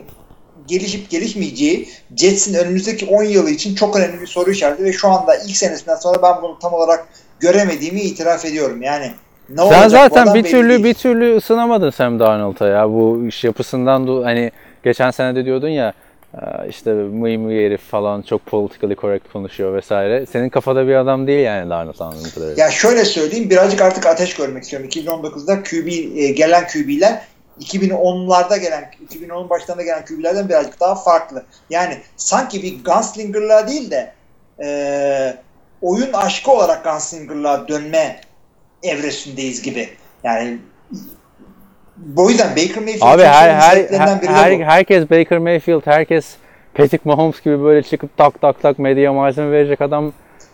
[SPEAKER 4] gelişip gelişmeyeceği Jets'in önümüzdeki 10 yılı için çok önemli bir soru işareti ve şu anda ilk senesinden sonra ben bunu tam olarak göremediğimi itiraf ediyorum. Yani ne
[SPEAKER 3] Sen
[SPEAKER 4] olacak
[SPEAKER 3] zaten bir türlü
[SPEAKER 4] değil.
[SPEAKER 3] bir türlü ısınamadın Sam Darnold'a ya. Bu iş yapısından do- hani geçen sene de diyordun ya işte mıy mıy herif falan çok politically correct konuşuyor vesaire. Senin kafada bir adam değil yani Darnold anladığım kadarıyla.
[SPEAKER 4] Ya şöyle söyleyeyim birazcık artık ateş görmek istiyorum. 2019'da QB e, gelen QB'ler 2010'larda gelen 2010'un başlarında gelen QB'lerden birazcık daha farklı. Yani sanki bir gunslinger'lığa değil de e, oyun aşkı olarak gunslinger'lığa dönme evresindeyiz gibi. Yani bu yüzden Baker Mayfield
[SPEAKER 3] Abi her her, her,
[SPEAKER 4] bu.
[SPEAKER 3] herkes Baker Mayfield, herkes Patrick Mahomes gibi böyle çıkıp tak tak tak medya malzeme verecek adam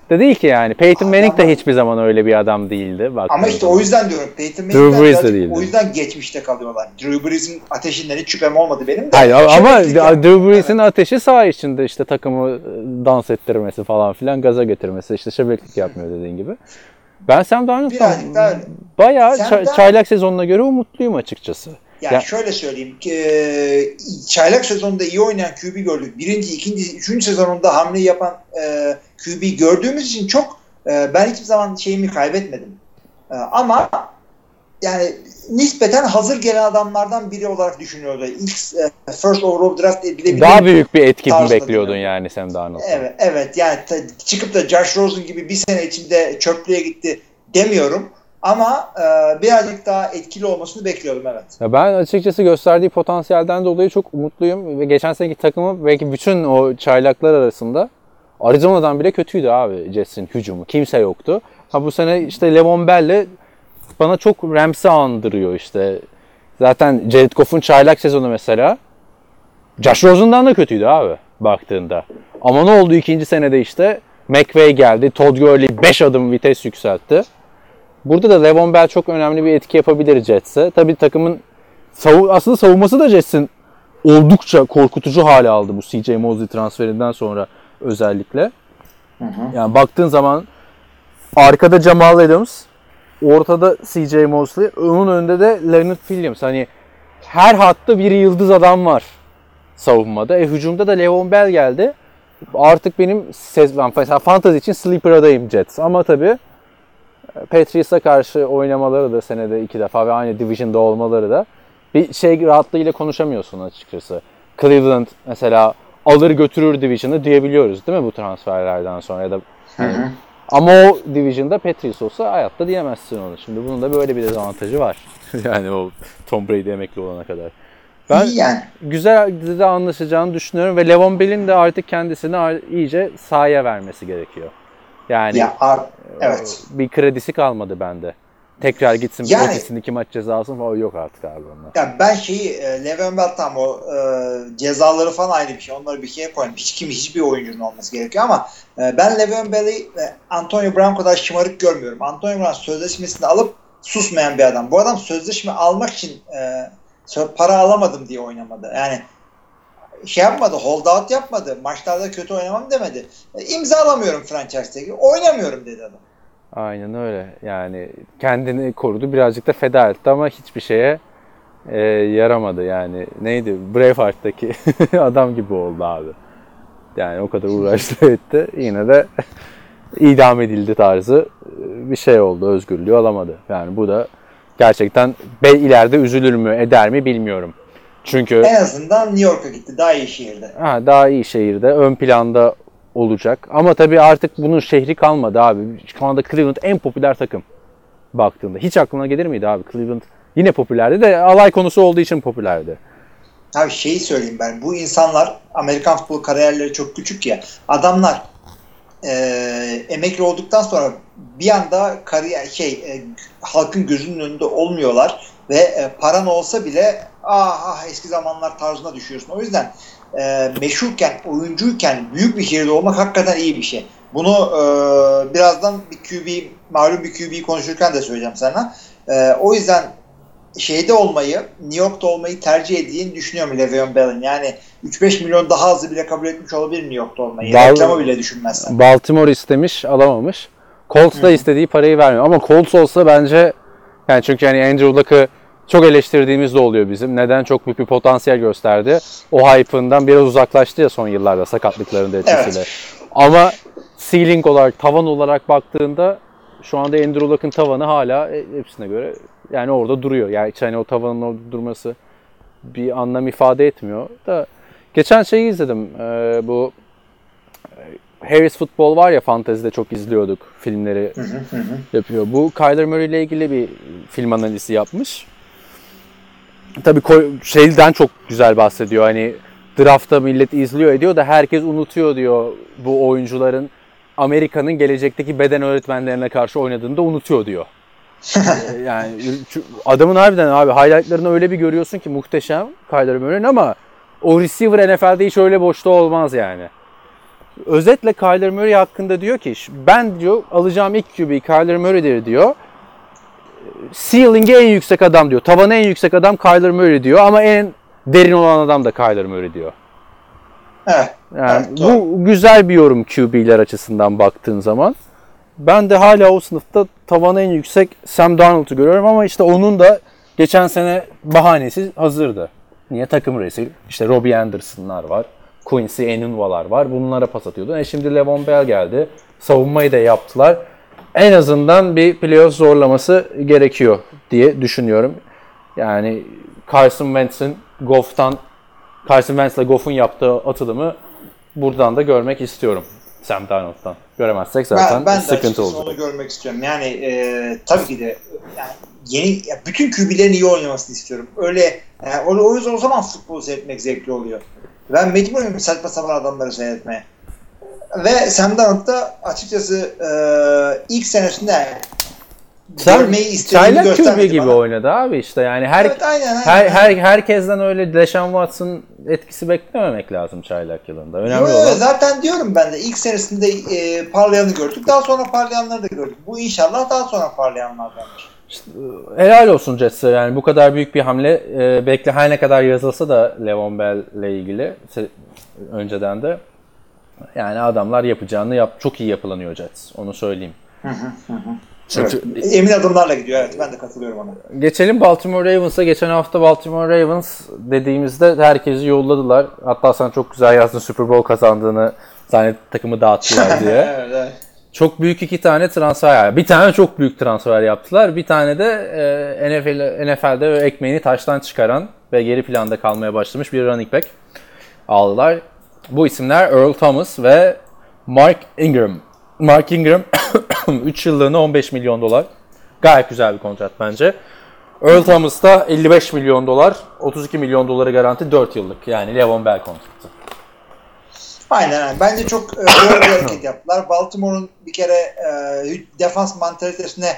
[SPEAKER 3] da değil ki yani. Peyton Manning de
[SPEAKER 4] Ama-
[SPEAKER 3] hiçbir zaman öyle bir adam değildi. baktığın
[SPEAKER 4] Ama işte o yüzden diyorum Peyton
[SPEAKER 3] Drew
[SPEAKER 4] Manning'den
[SPEAKER 3] Brees de değildi.
[SPEAKER 4] o yüzden geçmişte kalıyorlar. Drew Brees'in ateşinden hiç şüphem olmadı benim de.
[SPEAKER 3] Hayır ama
[SPEAKER 4] Şöhretlik yaptı.
[SPEAKER 3] Drew Brees'in ateşi sağ içinde işte takımı dans ettirmesi falan filan gaza getirmesi işte şebeklik yapmıyor dediğin gibi. Ben Sam Darnold'dan
[SPEAKER 4] daha
[SPEAKER 3] bayağı
[SPEAKER 4] Sam
[SPEAKER 3] ça-
[SPEAKER 4] Darnold-
[SPEAKER 3] çaylak sezonuna göre umutluyum açıkçası.
[SPEAKER 4] Yani
[SPEAKER 3] Ya-
[SPEAKER 4] şöyle söyleyeyim. e, çaylak sezonunda iyi oynayan QB gördük. Birinci, ikinci, üçüncü sezonunda hamle yapan e, QB gördüğümüz için çok e, ben hiçbir zaman şeyimi kaybetmedim. E, ama yani nispeten hazır gelen adamlardan biri olarak düşünüyordu. İlk e, first overall draft edilebilir.
[SPEAKER 3] Daha büyük bir etki mi bekliyordun
[SPEAKER 4] değil
[SPEAKER 3] yani Sam Darnold'dan?
[SPEAKER 4] Evet, evet. Yani ta- çıkıp da Josh Rosen gibi bir sene içinde çöplüğe gitti demiyorum. Ama e, birazcık daha etkili olmasını bekliyordum evet.
[SPEAKER 3] Ya ben açıkçası gösterdiği potansiyelden dolayı çok umutluyum ve geçen seneki takımı belki bütün o çaylaklar arasında Arizona'dan bile kötüydü abi Jets'in hücumu. Kimse yoktu. Ha bu sene işte Levon Bell'le bana çok Rams'i andırıyor işte. Zaten Jared Goff'un çaylak sezonu mesela Josh Rosen'dan da kötüydü abi baktığında. Ama ne oldu ikinci senede işte McVay geldi. Todd Gurley 5 adım vites yükseltti. Burada da Levon Bell çok önemli bir etki yapabilir Jets'e. Tabii takımın savu- aslında savunması da Jets'in oldukça korkutucu hale aldı bu CJ Mosley transferinden sonra özellikle. Yani baktığın zaman arkada Jamal Adams, ortada CJ Mosley, onun önünde de Leonard Williams. Hani her hatta bir yıldız adam var savunmada. E hücumda da Levon Bell geldi. artık benim mesela fantasy için sleeper adayım Jets. Ama tabii e, Patriots'a karşı oynamaları da senede iki defa ve aynı division'da olmaları da bir şey rahatlığıyla konuşamıyorsun açıkçası. Cleveland mesela alır götürür division'ı diyebiliyoruz değil mi bu transferlerden sonra ya da yani, ama o division'da Patriots olsa hayatta diyemezsin onu. Şimdi bunun da böyle bir dezavantajı var. yani o Tom Brady emekli olana kadar. Ben
[SPEAKER 4] İyi yani.
[SPEAKER 3] güzel de anlaşacağını düşünüyorum ve Levon Bell'in de artık kendisini iyice sahaya vermesi gerekiyor. Yani
[SPEAKER 4] Ya ar- evet.
[SPEAKER 3] bir kredisi kalmadı bende. Tekrar gitsin
[SPEAKER 4] Yani-
[SPEAKER 3] bir otisini iki maç ceza alsın falan yok artık abi onlar.
[SPEAKER 4] Ya ben şeyi e, Le'Veon Bell tam o e, cezaları falan ayrı bir şey. Onları bir şeye koyun. Hiç kim hiçbir oyuncunun olması gerekiyor ama e, ben Le'Veon Bell'i e, Antonio Brown kadar şımarık görmüyorum. Antonio Brown sözleşmesini alıp susmayan bir adam. Bu adam sözleşme almak için e, para alamadım diye oynamadı. Yani şey yapmadı, hold out yapmadı. Maçlarda kötü oynamam demedi. E, imzalamıyorum franchise tag'i. Oynamıyorum dedi adam.
[SPEAKER 3] Aynen öyle. Yani kendini korudu. Birazcık da feda etti ama hiçbir şeye e, yaramadı. Yani neydi? Braveheart'taki adam gibi oldu abi. Yani o kadar uğraştı etti. Yine de idam edildi tarzı bir şey oldu. Özgürlüğü alamadı. Yani bu da gerçekten be ileride üzülür mü eder mi bilmiyorum. Çünkü
[SPEAKER 4] En azından New York'a gitti. Daha iyi şehirde.
[SPEAKER 3] Ha, daha iyi şehirde ön planda olacak. Ama tabii artık bunun şehri kalmadı abi. Şu anda Cleveland en popüler takım baktığında. Hiç aklına gelir miydi abi Cleveland? Yine popülerdi de alay konusu olduğu için popülerdi.
[SPEAKER 4] Abi şeyi söyleyeyim ben. Bu insanlar Amerikan futbol kariyerleri çok küçük ya. Adamlar e, emekli olduktan sonra bir anda kariyer şey e, halkın gözünün önünde olmuyorlar ve e, paran olsa bile ah, ah eski zamanlar tarzına düşüyorsun. O yüzden e, meşhurken, oyuncuyken büyük bir şehirde olmak hakikaten iyi bir şey. Bunu e, birazdan bir QB, malum bir QB konuşurken de söyleyeceğim sana. E, o yüzden şeyde olmayı, New York'ta olmayı tercih ettiğini düşünüyorum Le'Veon Bell'in. Yani 3-5 milyon daha azı bile kabul etmiş olabilir New York'ta olmayı.
[SPEAKER 3] Bal-
[SPEAKER 4] Reklamı bile düşünmezsen.
[SPEAKER 3] Baltimore istemiş, alamamış. Colts da istediği parayı vermiyor. Ama Colts olsa bence yani çünkü yani Andrew Luck'ı çok eleştirdiğimiz de oluyor bizim. Neden? Çok büyük bir potansiyel gösterdi. O hype'ından biraz uzaklaştı ya son yıllarda sakatlıkların da etkisiyle.
[SPEAKER 4] Evet.
[SPEAKER 3] Ama ceiling olarak, tavan olarak baktığında şu anda Andrew Luck'ın tavanı hala e, hepsine göre yani orada duruyor. Yani hiç hani o tavanın orada durması bir anlam ifade etmiyor. Da geçen şeyi izledim. Ee, bu e, Harris Football var ya fantezide çok izliyorduk filmleri yapıyor. Bu Kyler Murray ile ilgili bir film analizi yapmış. Tabii şeyden çok güzel bahsediyor. Hani draftta millet izliyor ediyor da herkes unutuyor diyor bu oyuncuların Amerika'nın gelecekteki beden öğretmenlerine karşı oynadığını da unutuyor diyor. Ee, yani adamın harbiden abi highlightlarını öyle bir görüyorsun ki muhteşem Kyler Murray'in ama o receiver NFL'de hiç öyle boşta olmaz yani. Özetle Kyler Murray hakkında diyor ki ben diyor alacağım ilk QB Kyler Murray'dir diyor. Ceiling'i en yüksek adam diyor. Tavanı en yüksek adam Kyler Murray diyor ama en derin olan adam da Kyler Murray diyor.
[SPEAKER 4] Evet.
[SPEAKER 3] Yani
[SPEAKER 4] Evet, doğru.
[SPEAKER 3] bu güzel bir yorum QB'ler açısından baktığın zaman. Ben de hala o sınıfta tavanı en yüksek Sam Darnold'u görüyorum ama işte onun da geçen sene bahanesi hazırdı. Niye takım rezil? İşte Robbie Anderson'lar var. Quincy Enunwa'lar var. Bunlara pas atıyordu. E şimdi Levon Bell geldi. Savunmayı da yaptılar. En azından bir playoff zorlaması gerekiyor diye düşünüyorum. Yani Carson Wentz'in Goff'tan Carson Wentz'le Goff'un yaptığı atılımı buradan da görmek istiyorum. Sam Darnold'dan. Göremezsek zaten
[SPEAKER 4] Ben, ben de
[SPEAKER 3] sıkıntı olacak.
[SPEAKER 4] onu görmek istiyorum. Yani e, tabii ki de yani yeni ya bütün QB'lerin iyi oynamasını istiyorum. Öyle yani, o, o yüzden o zaman futbol seyretmek zevkli oluyor. Ben mecburum saçma sapan adamları seyretmeye. Ve Sam Darnold da açıkçası e, ilk senesinde
[SPEAKER 3] Sen
[SPEAKER 4] görmeyi istediğini göstermedi
[SPEAKER 3] gibi
[SPEAKER 4] bana.
[SPEAKER 3] oynadı abi işte yani her
[SPEAKER 4] Evet, aynen, aynen.
[SPEAKER 3] her, her herkesten öyle Deshaun Watson etkisi beklememek lazım çaylak yılında. Önemli
[SPEAKER 4] Yo,
[SPEAKER 3] olan
[SPEAKER 4] Zaten diyorum ben de ilk senesinde e, parlayanı gördük. Daha sonra parlayanları da gördük. Bu inşallah daha sonra parlayanlardandır.
[SPEAKER 3] helal olsun Jets'e yani bu kadar büyük bir hamle e, bekle her ne kadar yazılsa da Levon Bell ile ilgili önceden de yani adamlar yapacağını yap çok iyi yapılanıyor Jets onu söyleyeyim. Çünkü
[SPEAKER 4] Evet. Emin adımlarla gidiyor. Evet ben de katılıyorum ona.
[SPEAKER 3] Geçelim Baltimore Ravens'a. Geçen hafta Baltimore Ravens dediğimizde herkesi yolladılar. Hatta sen çok güzel yazdın Super Bowl kazandığını zannedip takımı dağıttılar diye.
[SPEAKER 4] evet, evet.
[SPEAKER 3] çok büyük iki tane transfer. Yani bir tane çok büyük transfer yaptılar. Bir tane de e, NFL, NFL'de ekmeğini taştan çıkaran ve geri planda kalmaya başlamış bir running back aldılar. Bu isimler Earl Thomas ve Mark Ingram. Mark Ingram 3 yıllığına 15 milyon dolar. Gayet güzel bir kontrat bence. Earl Thomas da 55 milyon dolar, 32 milyon doları garanti 4 yıllık. Yani Levon Bell kontratı.
[SPEAKER 4] Aynen aynen. Bence çok e, doğru bir hareket yaptılar. Baltimore'un bir kere e, defans mantalitesine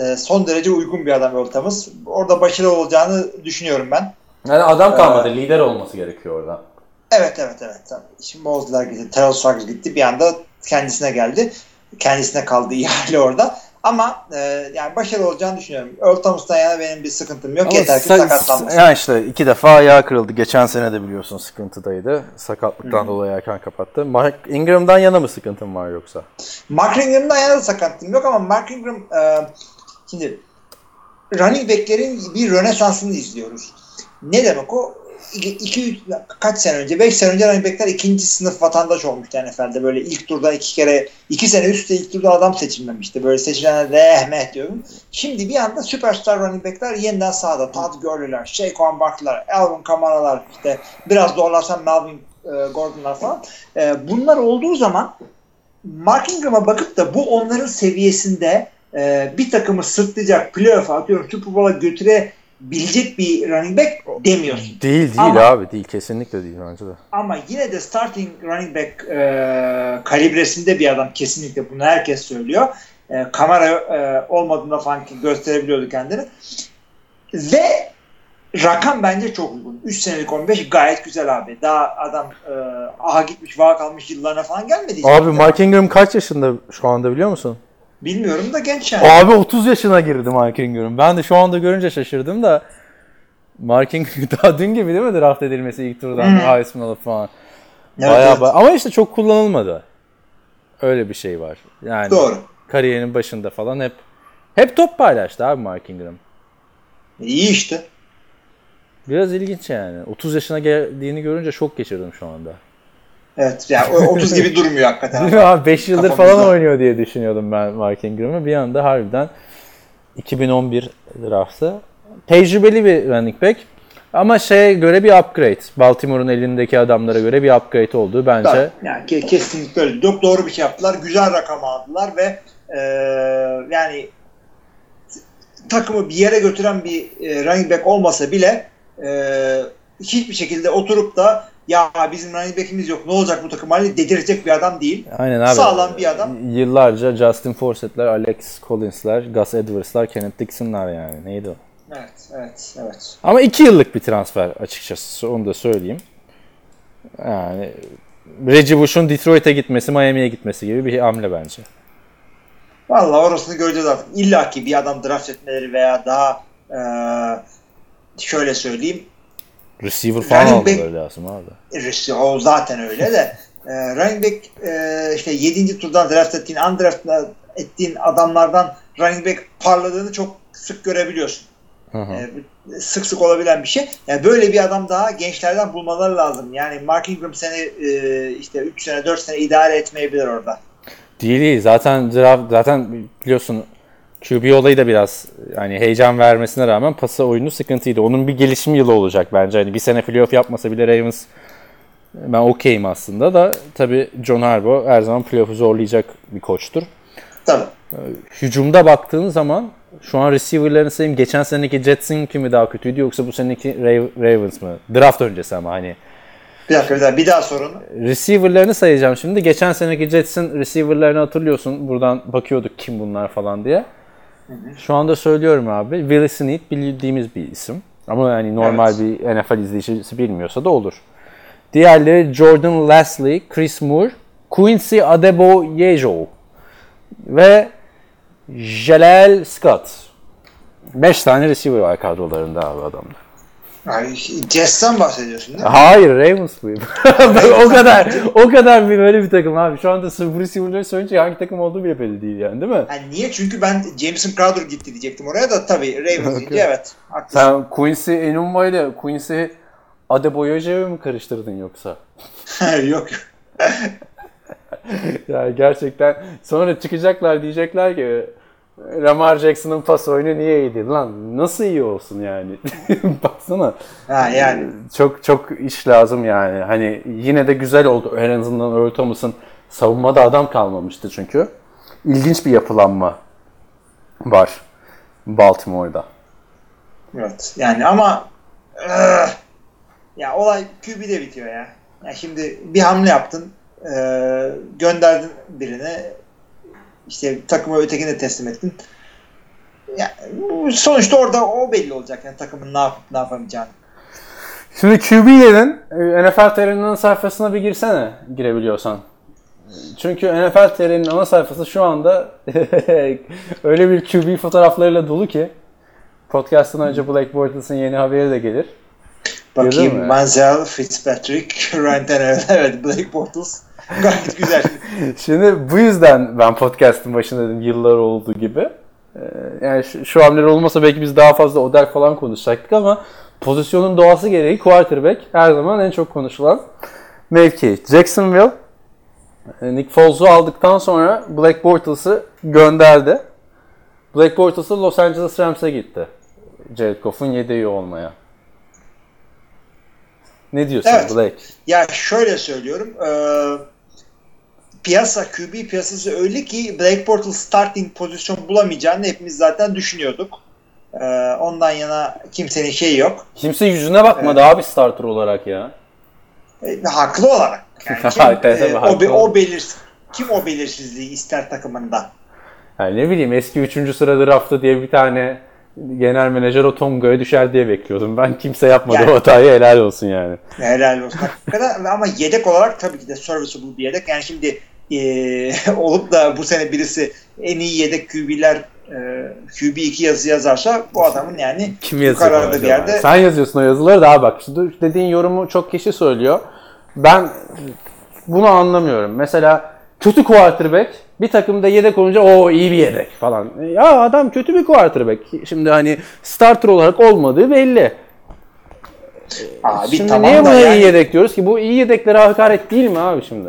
[SPEAKER 4] e, son derece uygun bir adam ortamız. Orada başarılı olacağını düşünüyorum ben.
[SPEAKER 3] Yani adam kalmadı, lider olması gerekiyor orada.
[SPEAKER 4] Evet evet evet. Tabii. Şimdi bozdular gitti. Terrell Suggs gitti. Bir anda kendisine geldi. Kendisine kaldı ihale orada. Ama e, yani başarılı olacağını düşünüyorum. Earl Thomas'tan yana benim bir sıkıntım yok. Yeter ki sakatlanmasın.
[SPEAKER 3] Ya işte iki defa ayağı kırıldı. Geçen sene de biliyorsun sıkıntıdaydı. Sakatlıktan dolayı erken kapattı. Mark Ingram'dan yana mı sıkıntın var yoksa?
[SPEAKER 4] Mark Ingram'dan yana da sakatlıkım yok ama Mark Ingram e, şimdi running back'lerin bir rönesansını izliyoruz. Ne demek o? 2 kaç sene önce 5 sene önce running back'ler ikinci sınıf vatandaş olmuştu NFL'de böyle ilk turda iki kere iki sene üstte ilk turda adam seçilmemişti böyle seçilenler de ehmeh diyorum. Şimdi bir anda süperstar running back'ler yeniden sahada Todd Gurley'ler, Saquon Barkley'ler, Alvin Kamara'lar işte biraz zorlarsan Melvin e, Gordon'lar falan. E, bunlar olduğu zaman Mark Ingram'a bakıp da bu onların seviyesinde e, bir takımı sırtlayacak playoff'a atıyorum Super Bowl'a götüre bilecek bir running back demiyorsun.
[SPEAKER 3] Değil değil
[SPEAKER 4] Ama-
[SPEAKER 3] abi değil kesinlikle değil bence de.
[SPEAKER 4] Ama yine de starting running back e, kalibresinde bir adam kesinlikle bunu herkes söylüyor. E, kamera e, olmadığında falan ki gösterebiliyordu kendini. Ve rakam bence çok uygun. 3 senelik 15 gayet güzel abi. Daha adam e, aha gitmiş vaka kalmış yıllarına falan gelmedi.
[SPEAKER 3] Abi Mark Ingram kaç yaşında şu anda biliyor musun?
[SPEAKER 4] Bilmiyorum da genç yani.
[SPEAKER 3] Abi 30 yaşına girdi Mark Ingram. Ben de şu anda görünce şaşırdım da Mark Ingram daha dün gibi değil mi draft edilmesi ilk turdan
[SPEAKER 4] Hı.
[SPEAKER 3] Heisman alıp falan.
[SPEAKER 4] Evet,
[SPEAKER 3] Bayağı
[SPEAKER 4] evet.
[SPEAKER 3] ba- ama işte çok kullanılmadı. Öyle bir şey var. Yani
[SPEAKER 4] Doğru.
[SPEAKER 3] kariyerinin başında falan hep hep top paylaştı abi Mark Ingram.
[SPEAKER 4] İyi işte.
[SPEAKER 3] Biraz ilginç yani. 30 yaşına geldiğini görünce şok geçirdim şu anda.
[SPEAKER 4] Evet yani o 30 gibi durmuyor hakikaten.
[SPEAKER 3] Değil abi? 5 yıldır
[SPEAKER 4] Kafamızda.
[SPEAKER 3] falan oynuyor diye düşünüyordum ben Mark Ingram'ı. Bir anda harbiden 2011 draftı. Tecrübeli bir running back. Ama şeye göre bir upgrade. Baltimore'un elindeki adamlara göre bir upgrade olduğu bence.
[SPEAKER 4] Tabii. Yani ke- kesinlikle öyle. Çok doğru bir şey yaptılar. Güzel rakam aldılar ve e, yani takımı bir yere götüren bir e, running back olmasa bile e, hiçbir şekilde oturup da ya bizim running back'imiz yok ne olacak bu takım hali dedirecek bir adam değil.
[SPEAKER 3] Aynen abi.
[SPEAKER 4] Sağlam bir adam.
[SPEAKER 3] Yıllarca Justin Forsett'ler, Alex Collins'ler, Gus Edwards'lar, Kenneth Dixon'lar yani. Neydi o?
[SPEAKER 4] Evet, evet, evet.
[SPEAKER 3] Ama 2 yıllık bir transfer açıkçası. Onu da söyleyeyim. Yani Reggie Bush'un Detroit'e gitmesi, Miami'ye gitmesi gibi bir hamle bence.
[SPEAKER 4] Vallahi orasını göreceğiz artık. İlla ki bir adam draft etmeleri veya daha e, şöyle söyleyeyim
[SPEAKER 3] Receiver falan
[SPEAKER 4] Running back-
[SPEAKER 3] almaları lazım abi.
[SPEAKER 4] Risk- O zaten öyle de e, running back e, işte 7. turdan draft ettiğin, undraft ettiğin adamlardan running back parladığını çok sık görebiliyorsun.
[SPEAKER 3] Hı hı.
[SPEAKER 4] E, sık sık olabilen bir şey. Yani böyle bir adam daha gençlerden bulmaları lazım. Yani Mark Ingram seni e, işte 3 sene 4 sene idare etmeyebilir orada.
[SPEAKER 3] Değil değil. Zaten draft, zaten biliyorsun QB olayı da biraz yani heyecan vermesine rağmen pası oyunu sıkıntıydı. Onun bir gelişim yılı olacak bence. Hani bir sene playoff yapmasa bile Ravens ben okeyim aslında da tabii John Harbaugh her zaman playoff'u zorlayacak bir koçtur.
[SPEAKER 4] Tabii.
[SPEAKER 3] Hücumda baktığın zaman şu an receiver'larını sayayım. Geçen seneki Jets'in kimi daha kötüydü yoksa bu seneki Rav- Ravens mı? Draft öncesi ama hani.
[SPEAKER 4] Bir dakika bir daha, bir daha sorun.
[SPEAKER 3] Receiver'larını sayacağım şimdi. Geçen seneki Jets'in receiver'larını hatırlıyorsun. Buradan bakıyorduk kim bunlar falan diye. Şu anda söylüyorum abi. Willie Snead bildiğimiz bir isim. Ama yani normal
[SPEAKER 4] Evet.
[SPEAKER 3] bir NFL izleyicisi bilmiyorsa da olur. Diğerleri Jordan Leslie, Chris Moore, Quincy Adeboyejo ve Jaleel Scott. 5 tane receiver var kadrolarında abi adamda.
[SPEAKER 4] Yani Jets'ten bahsediyorsun değil mi?
[SPEAKER 3] Hayır Ravens buyum. o kadar o kadar bir böyle bir takım abi. Şu anda Bruce Simulator söyleyince hangi takım olduğu bile belli değil yani değil mi?
[SPEAKER 4] Yani niye? Çünkü ben Jameson Crowder gitti diyecektim oraya da tabii Ravens deyince evet. Haklısın.
[SPEAKER 3] Sen Quincy Enunwa ile Quincy Adebayo'yu mu karıştırdın yoksa?
[SPEAKER 4] Yok.
[SPEAKER 3] yani gerçekten sonra çıkacaklar diyecekler ki Lamar Jackson'ın pas oyunu niye iyiydi? Lan nasıl iyi olsun yani? Baksana.
[SPEAKER 4] Ha yani.
[SPEAKER 3] Çok çok iş lazım yani. Hani yine de güzel oldu. En azından Earl Thomas'ın savunmada adam kalmamıştı çünkü. İlginç bir yapılanma var Baltimore'da.
[SPEAKER 4] Evet. Yani ama ıh, ya olay QB'de bitiyor ya. Ya şimdi bir hamle yaptın. eee, gönderdin birine işte takımı ötekine teslim ettin. Ya, sonuçta orada o belli olacak yani takımın ne yapıp ne yapamayacağını.
[SPEAKER 3] Şimdi QB'lerin e, NFL TR'nin ana sayfasına bir girsene girebiliyorsan. Çünkü NFL TR'nin ana sayfası şu anda öyle bir QB fotoğraflarıyla dolu ki podcast'tan önce Black Bortles'ın yeni haberi de gelir.
[SPEAKER 4] Bakayım? Manziel, Fitzpatrick, Ryan Tannehill, evet Blake Bortles. Gayet güzel.
[SPEAKER 3] Şimdi bu yüzden ben podcast'ın başında dedim yıllar oldu gibi. Ee, Yani şu, şu hamleler olmasa belki biz daha fazla Odell falan konuşacaktık ama pozisyonun doğası gereği quarterback her zaman en çok konuşulan mevki. Jacksonville e, Nick Foles'u aldıktan sonra Black Bortles'ı gönderdi. Black Bortles da Los Angeles Rams'e gitti. Jared Goff'un yedeği olmaya. Ne diyorsun
[SPEAKER 4] Evet.
[SPEAKER 3] Blake?
[SPEAKER 4] Ya şöyle söylüyorum. eee, piyasa, QB piyasası öyle ki Blake Bortles starting pozisyon bulamayacağını hepimiz zaten düşünüyorduk. Eee, ondan yana kimsenin şeyi yok.
[SPEAKER 3] Kimse yüzüne bakmadı abi starter olarak ya.
[SPEAKER 4] E, haklı olarak. Yani kim, e, o, be- o belir kim o belirsizliği ister takımında?
[SPEAKER 3] Yani ne bileyim eski 3. sıra draftı diye bir tane genel menajer o Tonga'ya düşer diye bekliyordum. Ben kimse yapmadı
[SPEAKER 4] Yani-
[SPEAKER 3] o hatayı helal olsun yani.
[SPEAKER 4] Helal olsun. Ama yedek olarak tabii ki de serviceable bir yedek. Yani şimdi eee, olup da bu sene birisi en iyi yedek QB'ler eee, QB2 yazı yazarsa bu adamın yani
[SPEAKER 3] Kim
[SPEAKER 4] yukarıda bir yerde
[SPEAKER 3] Sen yazıyorsun o yazıları da abi bak şu dediğin yorumu çok kişi söylüyor. Ben bunu anlamıyorum. Mesela kötü quarterback bir takımda yedek olunca o iyi bir yedek falan. Ya adam kötü bir quarterback. Şimdi hani starter olarak olmadığı belli.
[SPEAKER 4] abi
[SPEAKER 3] şimdi
[SPEAKER 4] tamam
[SPEAKER 3] niye buna
[SPEAKER 4] yani,
[SPEAKER 3] iyi yedek diyoruz ki? Bu iyi yedeklere hakaret değil mi abi şimdi?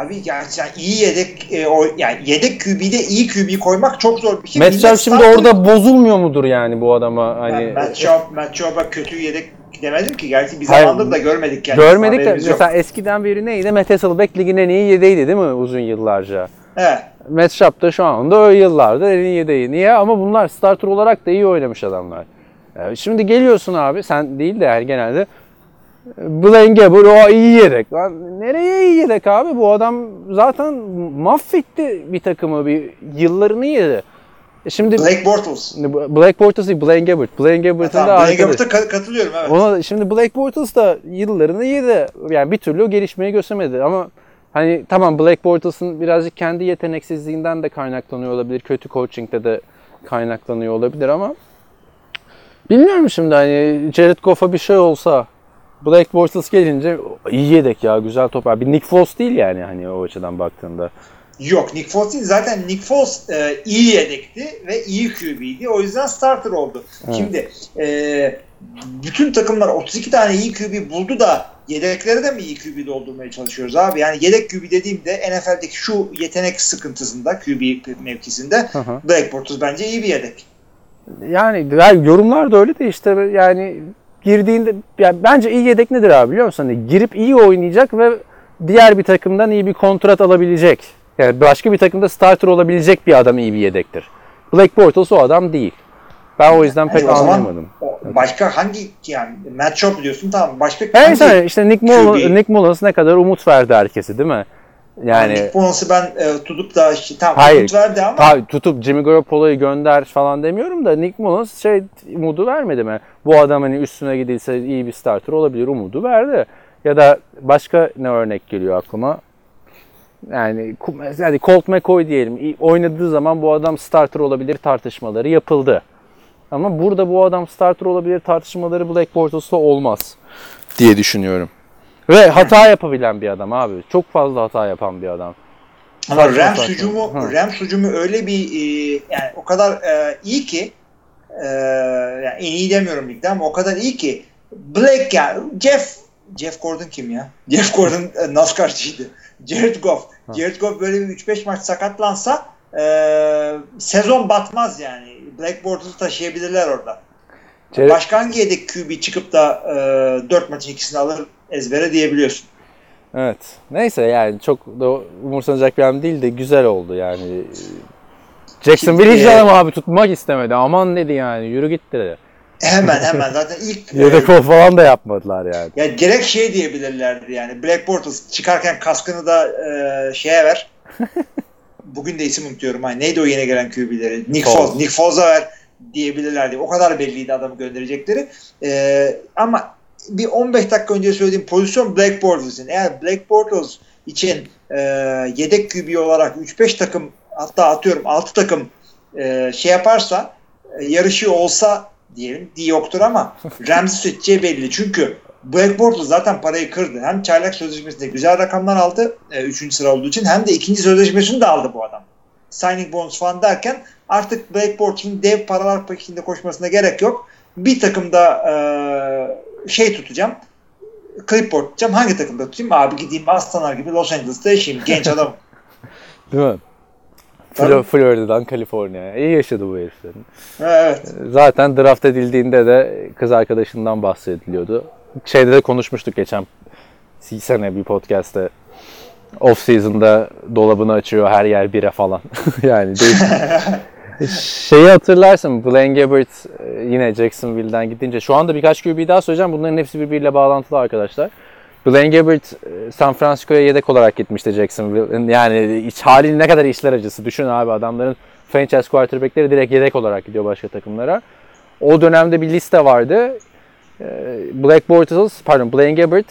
[SPEAKER 4] Abi yani sen iyi yedek e, o yani yedek QB'de iyi QB koymak çok zor bir şey.
[SPEAKER 3] Matt
[SPEAKER 4] Millet
[SPEAKER 3] şimdi orada bozulmuyor mudur yani bu adama hani
[SPEAKER 4] ben Matt Schaub, Matt Schaub'a kötü yedek demedim ki. Gerçi bir zamandır da görmedik yani.
[SPEAKER 3] görmedik de
[SPEAKER 4] yok.
[SPEAKER 3] mesela eskiden beri neydi? Matt Hasselbeck ligin en iyi yedeğiydi değil mi uzun yıllarca?
[SPEAKER 4] Evet.
[SPEAKER 3] Matt Schaub da şu anda o yıllardır en iyi yedeği. Niye? Ama bunlar starter olarak da iyi oynamış adamlar. Yani şimdi geliyorsun abi sen değil de yani genelde Blaine Gabbert o iyi yedek. Lan nereye iyi yedek abi? Bu adam zaten mahvetti bir takımı. Bir yıllarını yedi. E Şimdi
[SPEAKER 4] Blake Bortles.
[SPEAKER 3] Black Bortles değil, Blaine Gabbert. Blaine Gabbert'ın da
[SPEAKER 4] Tamam, Blake
[SPEAKER 3] arkadaşı.
[SPEAKER 4] Gabbert'a ka- katılıyorum evet.
[SPEAKER 3] Ona da- şimdi Blake Bortles da yıllarını yedi. Yani bir türlü gelişmeyi göstermedi ama hani tamam Blake Bortles'ın birazcık kendi yeteneksizliğinden de kaynaklanıyor olabilir. Kötü coaching'de de kaynaklanıyor olabilir ama bilmiyorum şimdi hani Jared Goff'a bir şey olsa Blake Bortles gelince iyi yedek ya güzel top. Bir Nick Foles değil yani hani o açıdan baktığında.
[SPEAKER 4] Yok Nick Foles değil. Zaten Nick Foles e, iyi yedekti ve iyi QB'ydi. O yüzden starter oldu. Şimdi e, bütün takımlar 32 tane iyi QB buldu da yedekleri de mi iyi QB doldurmaya çalışıyoruz abi? Yani yedek QB dediğimde NFL'deki şu yetenek sıkıntısında QB mevkisinde
[SPEAKER 3] hı.
[SPEAKER 4] Blake Bortles bence iyi bir yedek.
[SPEAKER 3] Yani, yani yorumlar da öyle de işte yani girdiğinde yani bence iyi yedek nedir abi biliyor musun? Hani girip iyi oynayacak ve diğer bir takımdan iyi bir kontrat alabilecek. Yani başka bir takımda starter olabilecek bir adam iyi bir yedektir. Blake Bortles o adam değil. Ben o yüzden pek
[SPEAKER 4] Yani o zaman
[SPEAKER 3] anlamadım.
[SPEAKER 4] o- Başka hangi yani Matt Schaub diyorsun tamam başka hangi
[SPEAKER 3] işte, işte Nick, Mullins,
[SPEAKER 4] QB?
[SPEAKER 3] Nick Mullins ne kadar umut verdi herkese değil mi? Yani
[SPEAKER 4] Nick Foles'u ben e, tutup da işte, tamam
[SPEAKER 3] Hayır.
[SPEAKER 4] umut verdi ama
[SPEAKER 3] Ta, tutup Jimmy Garoppolo'yu gönder falan demiyorum da Nick Mullins şey umudu vermedi mi? Bu adam hani üstüne gidilse iyi bir starter olabilir umudu verdi. Ya da başka ne örnek geliyor aklıma? Yani yani Colt McCoy diyelim. Oynadığı zaman bu adam starter olabilir tartışmaları yapıldı. Ama burada bu adam starter olabilir tartışmaları Black Bortles'la olmaz diye düşünüyorum. Ve hata yapabilen bir adam abi. Çok fazla hata yapan bir adam.
[SPEAKER 4] Ama
[SPEAKER 3] Saçma
[SPEAKER 4] Rams
[SPEAKER 3] saçma.
[SPEAKER 4] hücumu,
[SPEAKER 3] Ha.
[SPEAKER 4] Rams hücumu öyle bir e, yani o kadar e, iyi ki e, yani en iyi demiyorum ligde ama o kadar iyi ki Blake ya Jeff Jeff Gordon kim ya? Jeff Gordon e, NASCAR'cıydı. Jared Goff. Jared Goff böyle bir 3-5 maç sakatlansa e, sezon batmaz yani. Black Bortles'u taşıyabilirler orada.
[SPEAKER 3] Jared-
[SPEAKER 4] Başka hangi yedek QB çıkıp da e, 4 maçın ikisini alır ezbere diyebiliyorsun.
[SPEAKER 3] Evet. Neyse yani çok da umursanacak bir adam değil de güzel oldu yani. Jacksonville hiç
[SPEAKER 4] Şimdi-
[SPEAKER 3] adam abi tutmak istemedi. Aman dedi yani yürü git dedi.
[SPEAKER 4] Hemen hemen zaten ilk e,
[SPEAKER 3] Yedek ol falan da yapmadılar yani.
[SPEAKER 4] Ya gerek şey diyebilirlerdi yani. Black Bortles çıkarken kaskını da e, şeye ver. Bugün de isim unutuyorum. Hani neydi o yeni gelen QB'leri? Nick
[SPEAKER 3] Foles.
[SPEAKER 4] Foles. Nick Foles'a ver diyebilirlerdi. O kadar belliydi adamı gönderecekleri. E, ama bir 15 dakika önce söylediğim pozisyon Black Bortles'in. Eğer Black Bortles için e, yedek QB olarak 3-5 takım hatta atıyorum 6 takım e, şey yaparsa e, yarışı olsa diyelim di yoktur ama Rams'i seçeceği belli. Çünkü Black Bortles zaten parayı kırdı. Hem çaylak sözleşmesinde güzel rakamlar aldı 3. sıra olduğu için hem de ikinci sözleşmesini de aldı bu adam. Signing bonus falan derken artık Black Bortles'ın dev paralar paketinde koşmasına gerek yok. Bir takımda e, şey tutacağım. Clipboard tutacağım. Hangi takımda tutayım? Abi gideyim Aslanlar gibi Los Angeles'ta yaşayayım. Genç adam.
[SPEAKER 3] Değil mi?
[SPEAKER 4] Tabii.
[SPEAKER 3] Flo- Florida'dan Kaliforniya'ya. İyi yaşadı bu heriflerin.
[SPEAKER 4] evet.
[SPEAKER 3] Zaten draft edildiğinde de kız arkadaşından bahsediliyordu. Şeyde de konuşmuştuk geçen sene bir podcast'te. Off season'da dolabını açıyor her yer bire falan. yani değişik. Şeyi hatırlarsın Blaine Gabbert e, yine Jacksonville'den gidince şu anda birkaç QB daha söyleyeceğim. Bunların hepsi birbiriyle bağlantılı arkadaşlar. Blaine Gabbert e, San Francisco'ya yedek olarak gitmişti Jacksonville. Yani iç halin ne kadar işler acısı. Düşün abi adamların franchise quarterback'leri direkt yedek olarak gidiyor başka takımlara. O dönemde bir liste vardı. E, Black Bortles, pardon Blaine Gabbert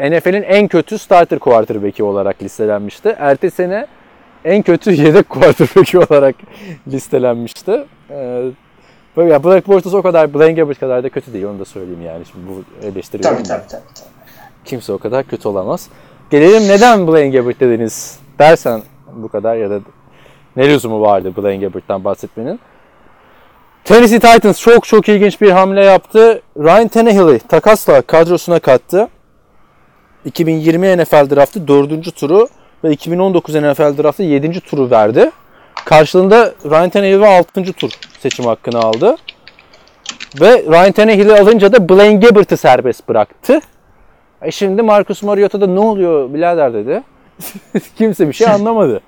[SPEAKER 3] NFL'in en kötü starter quarterback'i olarak listelenmişti. Ertesi sene en kötü yedek quarterback'i olarak listelenmişti. Ee, böyle ya Black Bortles o kadar Blaine Gabbert kadar da kötü değil onu da söyleyeyim yani şimdi bu eleştiriyorum.
[SPEAKER 4] Tabii tabii tabii. tabii.
[SPEAKER 3] Kimse o kadar kötü olamaz. Gelelim neden Blaine Gabbert dediniz dersen bu kadar ya da ne lüzumu vardı Blaine Gabbert'tan bahsetmenin. Tennessee Titans çok çok ilginç bir hamle yaptı. Ryan Tannehill'i takasla kadrosuna kattı. 2020 NFL draftı 4. turu ve 2019 NFL draftı 7. turu verdi. Karşılığında Ryan Tannehill ve 6. tur seçim hakkını aldı. Ve Ryan Tannehill'i alınca da Blaine Gabbert'ı serbest bıraktı. E şimdi Marcus Mariota'da ne oluyor birader dedi. Kimse bir şey anlamadı.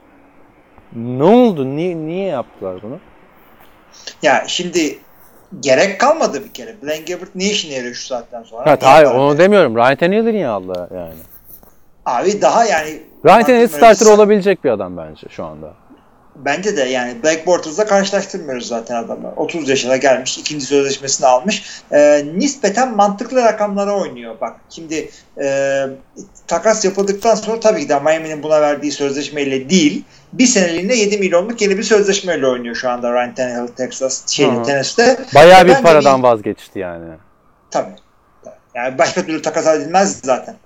[SPEAKER 3] ne oldu? Niye, niye yaptılar bunu?
[SPEAKER 4] Ya şimdi gerek kalmadı bir kere. Blaine Gabbert ne işine yarıyor şu saatten sonra?
[SPEAKER 3] Evet, hayır onu
[SPEAKER 4] veriyor?
[SPEAKER 3] demiyorum. Ryan Tannehill'i niye aldı yani?
[SPEAKER 4] Abi daha yani
[SPEAKER 3] Ryan Tannehill starter olabilecek bir adam bence şu anda.
[SPEAKER 4] Bence de yani Black Bortles'la karşılaştırmıyoruz zaten adamı. 30 yaşına gelmiş, ikinci sözleşmesini almış. Ee, nispeten mantıklı rakamlara oynuyor. Bak şimdi e, takas yapıldıktan sonra tabii ki de Miami'nin buna verdiği sözleşmeyle değil, bir seneliğine 7 milyonluk yeni bir sözleşmeyle oynuyor şu anda Ryan Tannehill Texas, şey,
[SPEAKER 3] hı.
[SPEAKER 4] Tennessee'de.
[SPEAKER 3] Bayağı bir paradan vazgeçti yani.
[SPEAKER 4] Tabii. Yani başka türlü takas edilmez zaten.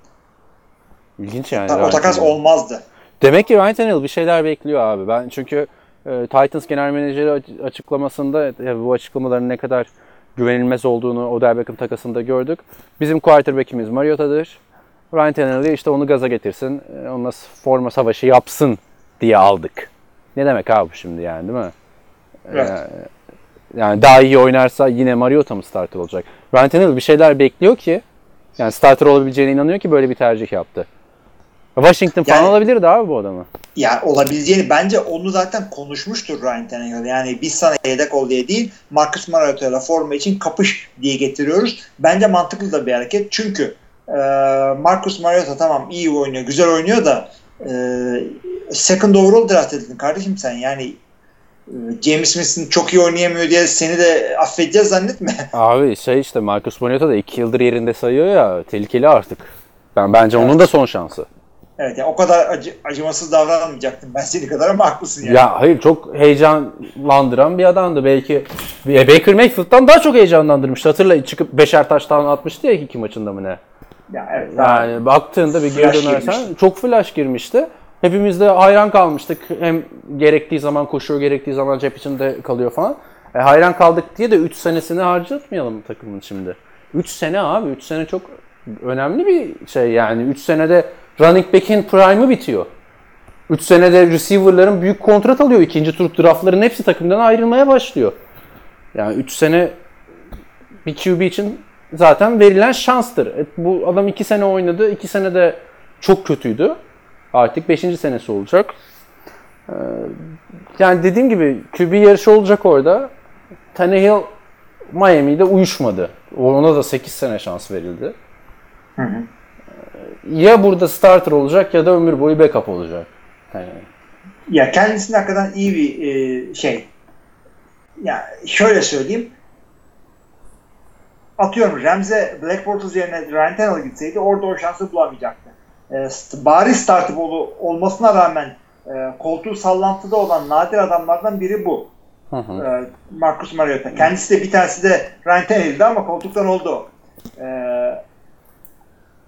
[SPEAKER 3] İlginç yani.
[SPEAKER 4] o
[SPEAKER 3] Ryan
[SPEAKER 4] takas
[SPEAKER 3] Tannehill.
[SPEAKER 4] olmazdı.
[SPEAKER 3] Demek ki Ryan Tannehill bir şeyler bekliyor abi. Ben çünkü e, Titans genel menajeri aç- açıklamasında e, bu açıklamaların ne kadar güvenilmez olduğunu Odell Beckham takasında gördük. Bizim quarterback'imiz Mariota'dır. Ryan Tannehill'i işte onu gaza getirsin, e, onunla forma savaşı yapsın diye aldık. Ne demek abi şimdi yani değil mi?
[SPEAKER 4] Evet.
[SPEAKER 3] E, yani daha iyi oynarsa yine Mariota mı starter olacak? Ryan Tannehill bir şeyler bekliyor ki yani starter olabileceğine inanıyor ki böyle bir tercih yaptı. Washington falan
[SPEAKER 4] Yani-
[SPEAKER 3] alabilirdi abi bu adamı.
[SPEAKER 4] Yani olabileceğini bence onu zaten konuşmuştur Ryan Tannehill. Yani biz sana yedek ol diye değil Marcus Mariota'yla forma için kapış diye getiriyoruz. Bence mantıklı da bir hareket. Çünkü e, Marcus Mariota tamam iyi oynuyor, güzel oynuyor da e, second overall draft edildin kardeşim sen. Yani e, James Smith'in çok iyi oynayamıyor diye seni de affedeceğiz zannetme.
[SPEAKER 3] Abi şey işte Marcus Mariota da 2 yıldır yerinde sayıyor ya tehlikeli artık. Ben bence onun da son şansı.
[SPEAKER 4] Evet yani o kadar acı, acımasız davranmayacaktım ben seni kadar ama haklısın yani.
[SPEAKER 3] Ya hayır çok heyecanlandıran bir adamdı. Belki e, Baker Mayfield'dan daha çok heyecanlandırmıştı. Hatırla çıkıp beşer taştan atmıştı ya iki maçında mı ne?
[SPEAKER 4] Ya evet,
[SPEAKER 3] Yani baktığında bir geri dönersen
[SPEAKER 4] girmişti.
[SPEAKER 3] çok flash girmişti. Hepimiz de hayran kalmıştık. Hem gerektiği zaman koşuyor, gerektiği zaman cep içinde kalıyor falan. E, hayran kaldık diye de 3 senesini harcatmayalım takımın şimdi. 3 sene abi, 3 sene çok önemli bir şey yani. 3 senede running back'in prime'ı bitiyor. 3 senede receiver'ların büyük kontrat alıyor. İkinci tur draftların hepsi takımdan ayrılmaya başlıyor. Yani 3 sene bir QB için zaten verilen şanstır. E, bu adam 2 sene oynadı. 2 sene de çok kötüydü. Artık 5. senesi olacak. Ee, yani dediğim gibi QB yarışı olacak orada. Tannehill Miami'de uyuşmadı. Ona da 8 sene şans verildi. Ee, Ya burada starter olacak ya da ömür boyu backup olacak. Yani
[SPEAKER 4] Ya kendisinin hakikaten iyi bir e, şey. Ya şöyle söyleyeyim. Atıyorum Remze Black Bortles yerine Ryan Tannehill gitseydi orada o şansı bulamayacaktı. E, bari startı ol- olmasına rağmen e, koltuğu sallantıda olan nadir adamlardan biri bu.
[SPEAKER 3] Hı hı.
[SPEAKER 4] E, Marcus Mariota. Kendisi de bir tanesi de Ryan Tannehill'di ama koltuktan oldu. E,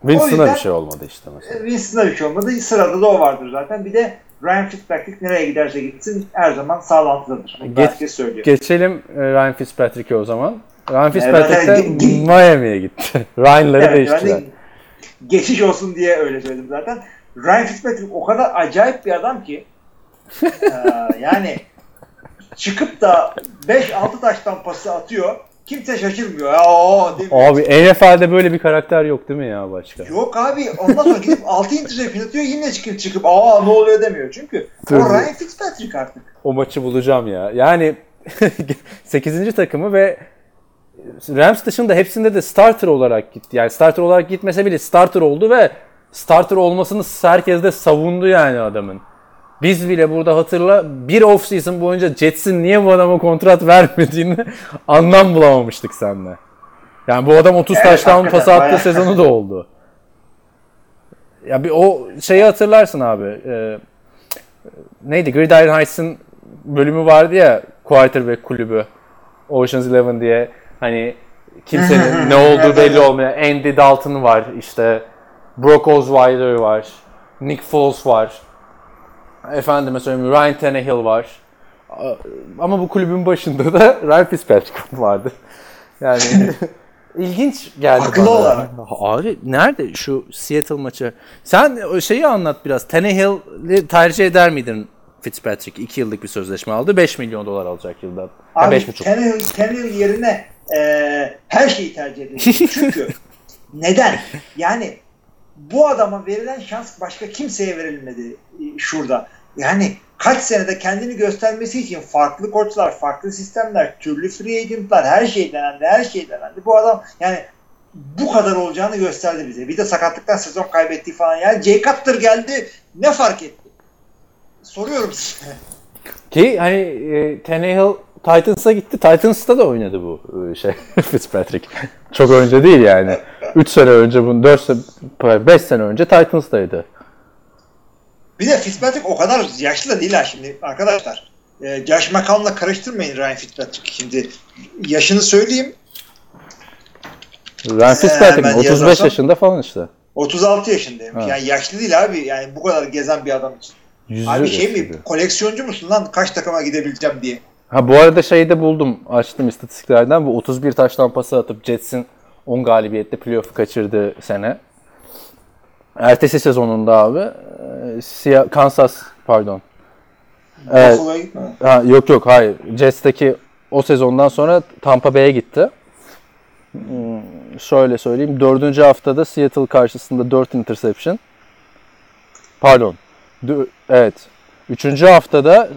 [SPEAKER 3] Winston'a bir şey olmadı işte mesela.
[SPEAKER 4] Winston'a bir şey olmadı. Sırada da o vardır zaten. Bir de Ryan Fitzpatrick nereye giderse gitsin her zaman sağlantıdadır.
[SPEAKER 3] Geç-
[SPEAKER 4] herkes söylüyor.
[SPEAKER 3] Geçelim e, Ryan Fitzpatrick'e o zaman. Ryan Fitzpatrick de Miami'ye gitti. Ryan'ları
[SPEAKER 4] Evet,
[SPEAKER 3] değiştiler.
[SPEAKER 4] de geçiş olsun diye öyle söyledim zaten. Ryan Fitzpatrick o kadar acayip bir adam ki eee, yani çıkıp da 5-6 taştan pası atıyor. Kimse şaşırmıyor. Ya, o demiyor.
[SPEAKER 3] Abi NFL'de böyle bir karakter yok değil mi ya başka?
[SPEAKER 4] Yok abi ondan sonra gidip 6 interception atıyor yine çıkıp çıkıp aa ne oluyor demiyor. Çünkü o. Ryan Fitzpatrick artık.
[SPEAKER 3] O maçı bulacağım ya. Yani 8. takımı ve Rams dışında hepsinde de starter olarak gitti. Yani starter olarak gitmese bile starter oldu ve starter olmasını herkes de savundu yani adamın. Biz bile burada hatırla bir off season boyunca Jets'in niye bu adama kontrat vermediğini anlam bulamamıştık seninle. Yani bu adam 30
[SPEAKER 4] Evet,
[SPEAKER 3] taştan pas
[SPEAKER 4] bayağı.
[SPEAKER 3] sezonu da oldu. Ya bir o şeyi hatırlarsın abi. Ee, neydi? Gridiron Heights'ın bölümü vardı ya quarterback kulübü. Ocean's Eleven diye hani kimsenin ne olduğu belli olmayan Andy Dalton var işte Brock Osweiler var Nick Foles var efendime söyleyeyim Ryan Tannehill var ama bu kulübün başında da Ryan Fitzpatrick vardı. Yani ilginç geldi
[SPEAKER 4] Haklı
[SPEAKER 3] bana.
[SPEAKER 4] olarak.
[SPEAKER 3] Abi nerede şu Seattle maçı? Sen o şeyi anlat biraz. Tannehill'i tercih eder miydin Fitzpatrick? 2 yıllık bir sözleşme aldı. 5 milyon dolar alacak yılda. Ya
[SPEAKER 4] Abi
[SPEAKER 3] 5,5.
[SPEAKER 4] Tannehill, Tannehill yerine eee, her şeyi tercih ediyorum. Çünkü neden? Yani bu adama verilen şans başka kimseye verilmedi e, şurada. Yani kaç senede kendini göstermesi için farklı koçlar, farklı sistemler, türlü free agentlar, her şey denendi, her şey denendi. Bu adam yani bu kadar olacağını gösterdi bize. Bir de sakatlıktan sezon kaybettiği falan. Yani Jay Cutler geldi ne fark etti? Soruyorum size.
[SPEAKER 3] Ki hani e, Tannehill Titans'a gitti. Titans'ta da oynadı bu e, şey Fitzpatrick. Çok önce değil yani. 3 sene önce bunu 4 sene 5 sene önce Titans'taydı.
[SPEAKER 4] Bir de Fitzpatrick o kadar yaşlı da değil ha şimdi arkadaşlar. Ee, Josh McCown'la karıştırmayın Ryan Fitzpatrick. Şimdi yaşını söyleyeyim.
[SPEAKER 3] Ryan Fitzpatrick
[SPEAKER 4] hemen
[SPEAKER 3] 35
[SPEAKER 4] yazarsam-
[SPEAKER 3] yaşında falan işte.
[SPEAKER 4] 36 yaşındaymış.
[SPEAKER 3] Ha.
[SPEAKER 4] Yani yaşlı değil abi. Yani bu kadar gezen bir adam için.
[SPEAKER 3] Yüzü
[SPEAKER 4] Abi şey mi? Koleksiyoncu musun lan? Kaç takıma gidebileceğim diye.
[SPEAKER 3] Ha bu arada şeyi de buldum. Açtım istatistiklerden. Bu 31 taştan pası atıp Jets'in 10 galibiyette playoff'u kaçırdığı sene. Ertesi sezonunda abi e, Siyah, Kansas pardon. Evet. Ha, yok yok hayır. Jets'teki o sezondan sonra Tampa Bay'e gitti. Hmm, şöyle söyleyeyim. Dördüncü haftada Seattle karşısında 4 interception. Pardon. Dö- evet. Üçüncü haftada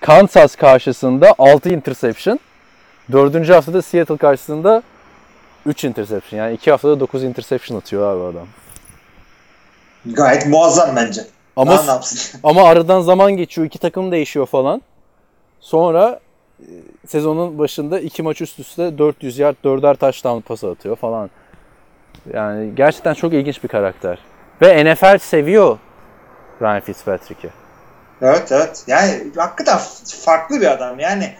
[SPEAKER 3] Kansas karşısında 6 interception. Dördüncü haftada Seattle karşısında 3 interception. Yani iki haftada 9 interception atıyor abi adam.
[SPEAKER 4] Gayet muazzam bence.
[SPEAKER 3] Ama
[SPEAKER 4] Daha ne yapsın?
[SPEAKER 3] Ama aradan zaman geçiyor. iki takım değişiyor falan. Sonra e, sezonun başında iki maç üst üste 400 yard, 4'er touchdown pası atıyor falan. Yani gerçekten çok ilginç bir karakter. Ve NFL seviyor Ryan Fitzpatrick'i.
[SPEAKER 4] Evet evet. Yani hakikaten farklı bir adam. Yani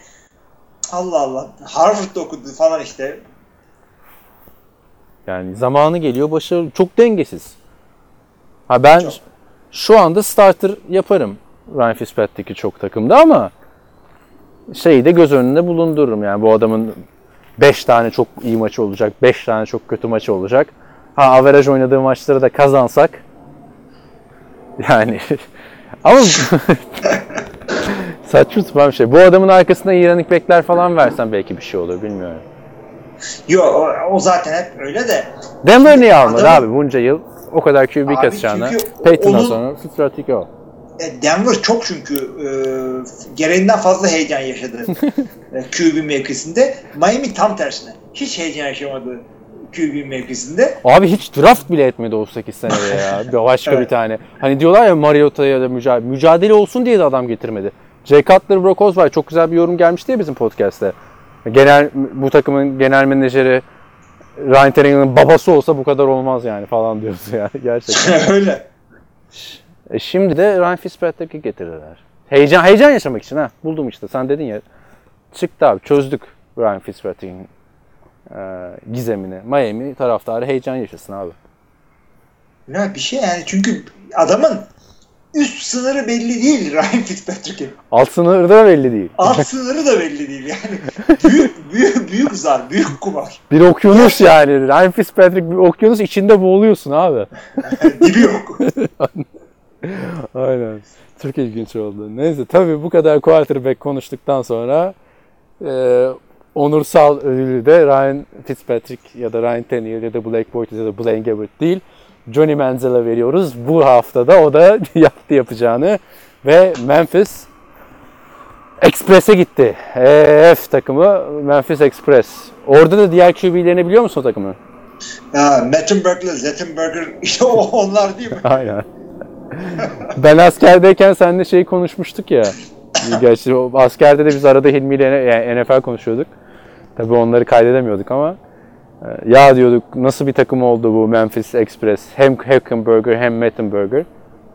[SPEAKER 4] Allah Allah. Harvard'da okudu falan işte.
[SPEAKER 3] Yani zamanı geliyor başarılı. Çok dengesiz. Ha ben
[SPEAKER 4] Çok.
[SPEAKER 3] şu anda starter yaparım Ryan Fitzpatrick'i çok takımda ama şeyi de göz önünde bulundururum. Yani bu adamın 5 tane çok iyi maçı olacak, 5 tane çok kötü maçı olacak. Ha averaj oynadığı maçları da kazansak yani ama saçma sapan bir şey. Bu adamın arkasında iyi running back'ler falan versen belki bir şey olur bilmiyorum.
[SPEAKER 4] Yo o, o zaten hep öyle de.
[SPEAKER 3] Denver niye almadı abi bunca yıl? O kadar QB
[SPEAKER 4] çünkü
[SPEAKER 3] Peyton'dan sonra Fitzpatrick o.
[SPEAKER 4] E, Denver çok çünkü e, gereğinden fazla heyecan yaşadı e, QB mevkisinde. Miami tam tersine. Hiç heyecan yaşamadı QB mevkisinde.
[SPEAKER 3] Abi hiç draft bile etmedi o 8 senede ya. Bir Başka bir
[SPEAKER 4] Evet.
[SPEAKER 3] tane. Hani diyorlar ya Mariota'ya da mücadele, mücadele olsun diye de adam getirmedi. Jay Cutler, Brock Osweiler çok güzel bir yorum gelmişti ya bizim podcast'te. Genel bu takımın genel menajeri Ryan Tannehill'in babası olsa bu kadar olmaz yani falan diyoruz ya gerçekten.
[SPEAKER 4] öyle.
[SPEAKER 3] E şimdi de Ryan Fitzpatrick'i getirdiler. Heyecan heyecan yaşamak için ha. Buldum işte. Sen dedin ya. Çıktı abi. Çözdük Ryan Fitzpatrick'in e, gizemini. Miami taraftarı heyecan yaşasın abi.
[SPEAKER 4] Ya bir şey yani çünkü adamın üst sınırı belli değil Ryan Fitzpatrick'in.
[SPEAKER 3] Alt sınırı da belli değil.
[SPEAKER 4] Alt sınırı da belli değil yani. Büyük büyük büyük zar, büyük kumar.
[SPEAKER 3] Bir okyanus yani. Ryan Fitzpatrick bir okyanus içinde boğuluyorsun abi.
[SPEAKER 4] Dibi yok.
[SPEAKER 3] Aynen. Çok ilginç oldu. Neyse tabii bu kadar quarterback konuştuktan sonra e, onursal ödülü de Ryan Fitzpatrick ya da Ryan Tannehill ya da Blake Bortles ya da Blaine Gabbert değil Johnny Manziel'e veriyoruz. Bu haftada o da yaptı yapacağını ve Memphis Express'e gitti. EF takımı Memphis Express. Orada da diğer QB'lerini biliyor musun o takımı?
[SPEAKER 4] Ya Mettenberg'le Zettenberger işte onlar değil mi?
[SPEAKER 3] Aynen. ben askerdeyken seninle şey konuşmuştuk ya. Gerçi askerde de biz arada Hilmi ile yani NFL konuşuyorduk. Tabii onları kaydedemiyorduk ama e, ya diyorduk nasıl bir takım oldu bu Memphis Express. Hem Hackenberger hem Mettenberger.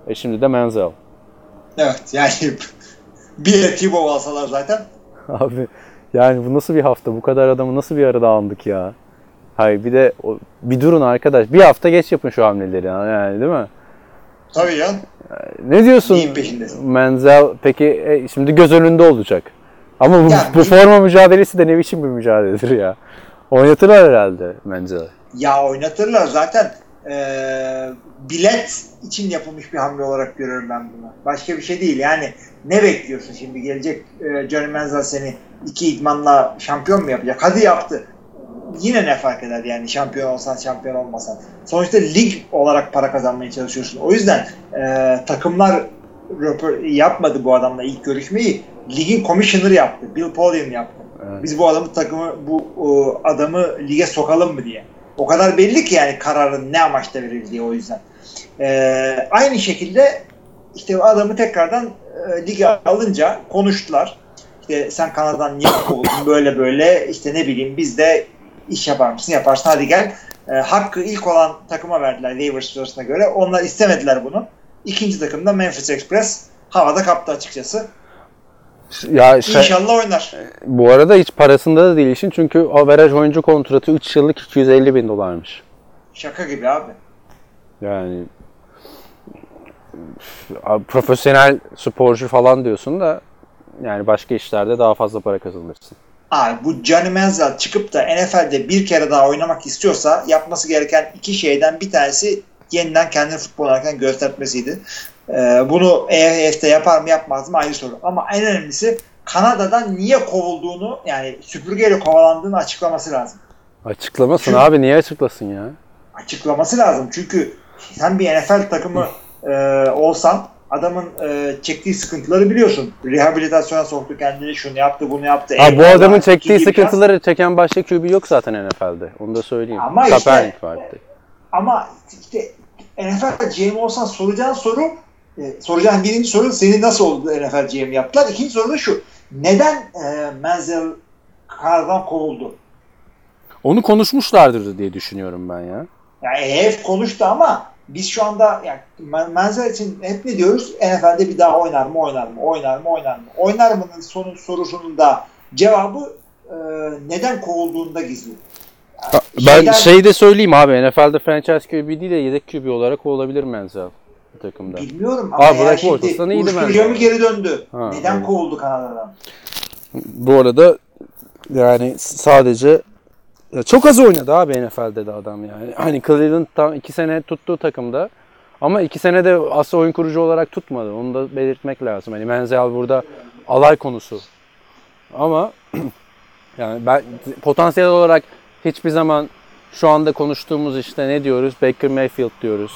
[SPEAKER 3] E şimdi de Manziel.
[SPEAKER 4] Evet yani bir de Tebow alsalar zaten.
[SPEAKER 3] Abi yani bu nasıl bir hafta? Bu kadar adamı nasıl bir arada aldık ya? Hayır bir de bir durun arkadaş. Bir hafta geç yapın şu hamleleri yani değil mi?
[SPEAKER 4] Tabii ya.
[SPEAKER 3] Ne diyorsun?
[SPEAKER 4] Neyin peşindesin?
[SPEAKER 3] Menzel peki e, şimdi göz önünde olacak. Ama bu,
[SPEAKER 4] Ya,
[SPEAKER 3] bu forma mücadelesi de ne biçim bir mücadeledir ya. Oynatırlar herhalde Menzel'i.
[SPEAKER 4] Ya oynatırlar zaten eee, bilet için yapılmış bir hamle olarak görüyorum ben bunu. Başka bir şey değil. Yani ne bekliyorsun şimdi gelecek eee Johnny Manziel seni iki idmanla şampiyon mu yapacak? Hadi yaptı. Yine ne fark eder yani şampiyon olsan şampiyon olmasan. Sonuçta lig olarak para kazanmaya çalışıyorsun. O yüzden eee, takımlar röpor- yapmadı bu adamla ilk görüşmeyi. Ligin commissioner yaptı. Bill Polian yaptı.
[SPEAKER 3] Evet.
[SPEAKER 4] Biz bu adamı takımı bu o, adamı lige sokalım mı diye. O kadar belli ki yani kararın ne amaçla verildiği o yüzden. Ee, aynı şekilde işte adamı tekrardan e, lige alınca konuştular. İşte sen Kanada'dan niye kovuldun böyle böyle işte ne bileyim biz de iş yapar mısın yaparsın hadi gel. Ee, hakkı ilk olan takıma verdiler waiver sırasına göre. Onlar istemediler bunu. İkinci takımda Memphis Express havada kaptı açıkçası.
[SPEAKER 3] Ya şey,
[SPEAKER 4] İnşallah oynar.
[SPEAKER 3] bu arada hiç parasında da değil işin çünkü averaj oyuncu kontratı 3 yıllık 250 bin dolarmış.
[SPEAKER 4] Şaka gibi abi.
[SPEAKER 3] Yani profesyonel sporcu falan diyorsun da yani başka işlerde daha fazla para kazanırsın.
[SPEAKER 4] Abi bu Johnny Manziel çıkıp da NFL'de bir kere daha oynamak istiyorsa yapması gereken iki şeyden bir tanesi yeniden kendini futbol oynarken göstermesiydi. Ee, bunu EFF'de yapar mı yapmaz mı ayrı soru. Ama en önemlisi Kanada'dan niye kovulduğunu yani süpürgeyle kovalandığını açıklaması lazım.
[SPEAKER 3] Açıklamasın
[SPEAKER 4] Çünkü-
[SPEAKER 3] abi niye açıklasın ya?
[SPEAKER 4] Açıklaması lazım. Çünkü sen bir NFL takımı e, olsan adamın e, çektiği sıkıntıları biliyorsun. Rehabilitasyona soktu kendini, şunu yaptı, bunu yaptı.
[SPEAKER 3] Ha, bu adamın çektiği
[SPEAKER 4] bir şans.
[SPEAKER 3] sıkıntıları çeken başka QB yok zaten NFL'de. Onu da söyleyeyim.
[SPEAKER 4] Ama işte-
[SPEAKER 3] Kaepernick vardı.
[SPEAKER 4] Ama işte NFL GM olsan soracağın soru e, soracağın birinci soru seni nasıl oldu NFL GM yaptılar. İkinci soru da şu. Neden e, Menzel Kanada'dan kovuldu?
[SPEAKER 3] Onu konuşmuşlardır diye düşünüyorum ben ya.
[SPEAKER 4] Yani EF konuştu ama biz şu anda yani Men- Menzel için hep ne diyoruz? NFL'de bir daha oynar mı oynar mı oynar mı oynar mı? Oynar mı'nın sonu sorusunun da cevabı e, neden kovulduğunda gizli.
[SPEAKER 3] Ben
[SPEAKER 4] Şeyden-
[SPEAKER 3] şey de söyleyeyim abi NFL'de franchise QB değil de yedek QB olarak olabilir Menzel bu takımda.
[SPEAKER 4] Bilmiyorum ama
[SPEAKER 3] Aa, Black
[SPEAKER 4] şimdi
[SPEAKER 3] iyiydi bence.
[SPEAKER 4] mı geri döndü?
[SPEAKER 3] Ha,
[SPEAKER 4] Neden
[SPEAKER 3] evet.
[SPEAKER 4] kovuldu Kanada'dan?
[SPEAKER 3] Bu arada yani sadece ya çok az oynadı abi NFL'de de adam yani. Hani Cleveland tam iki sene tuttuğu takımda ama iki sene de asıl oyun kurucu olarak tutmadı. Onu da belirtmek lazım. Hani Menzel burada alay konusu. Ama yani ben potansiyel olarak hiçbir zaman şu anda konuştuğumuz işte ne diyoruz? Baker Mayfield diyoruz.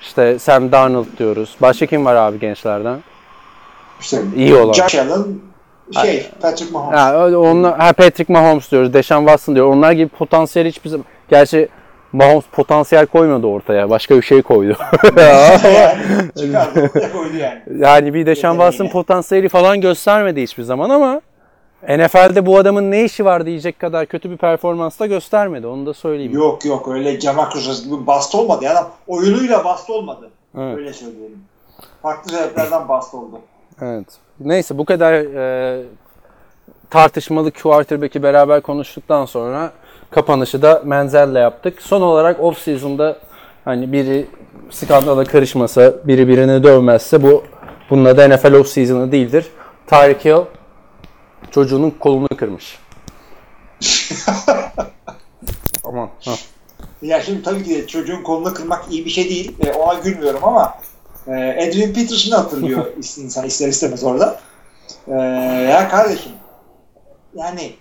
[SPEAKER 3] İşte Sam Darnold diyoruz. Başka kim var abi gençlerden?
[SPEAKER 4] İşte
[SPEAKER 3] İyi olan.
[SPEAKER 4] Josh Allen, şey, Patrick Mahomes.
[SPEAKER 3] Ha, onlar, ha Patrick Mahomes diyoruz, Deshaun Watson diyor. Onlar gibi potansiyel hiçbir zaman... Gerçi Mahomes potansiyel koymadı ortaya. Başka bir şey koydu.
[SPEAKER 4] yani, çıkardı, koydu yani.
[SPEAKER 3] yani bir Deshaun. Watson potansiyeli falan göstermedi hiçbir zaman ama NFL'de bu adamın ne işi var diyecek kadar kötü bir performans da göstermedi. Onu da söyleyeyim.
[SPEAKER 4] Yok yok öyle Jamarcus gibi bast olmadı. Yani adam oyunuyla bast olmadı.
[SPEAKER 3] Evet.
[SPEAKER 4] Öyle söyleyelim. Farklı sebeplerden bast oldu.
[SPEAKER 3] Evet. Neyse bu kadar e, tartışmalı quarterback'i beraber konuştuktan sonra kapanışı da Menzel'le yaptık. Son olarak off season'da hani biri skandala karışmasa, biri birini dövmezse bu bununla da NFL off season'ı değildir. Tyreek Hill çocuğunun kolunu kırmış. Aman. ha.
[SPEAKER 4] Ya şimdi tabii ki de çocuğun kolunu kırmak iyi bir şey değil. E, ona gülmüyorum ama e, Adrian Peterson'ı hatırlıyor insan ister istemez orada. E, ya kardeşim yani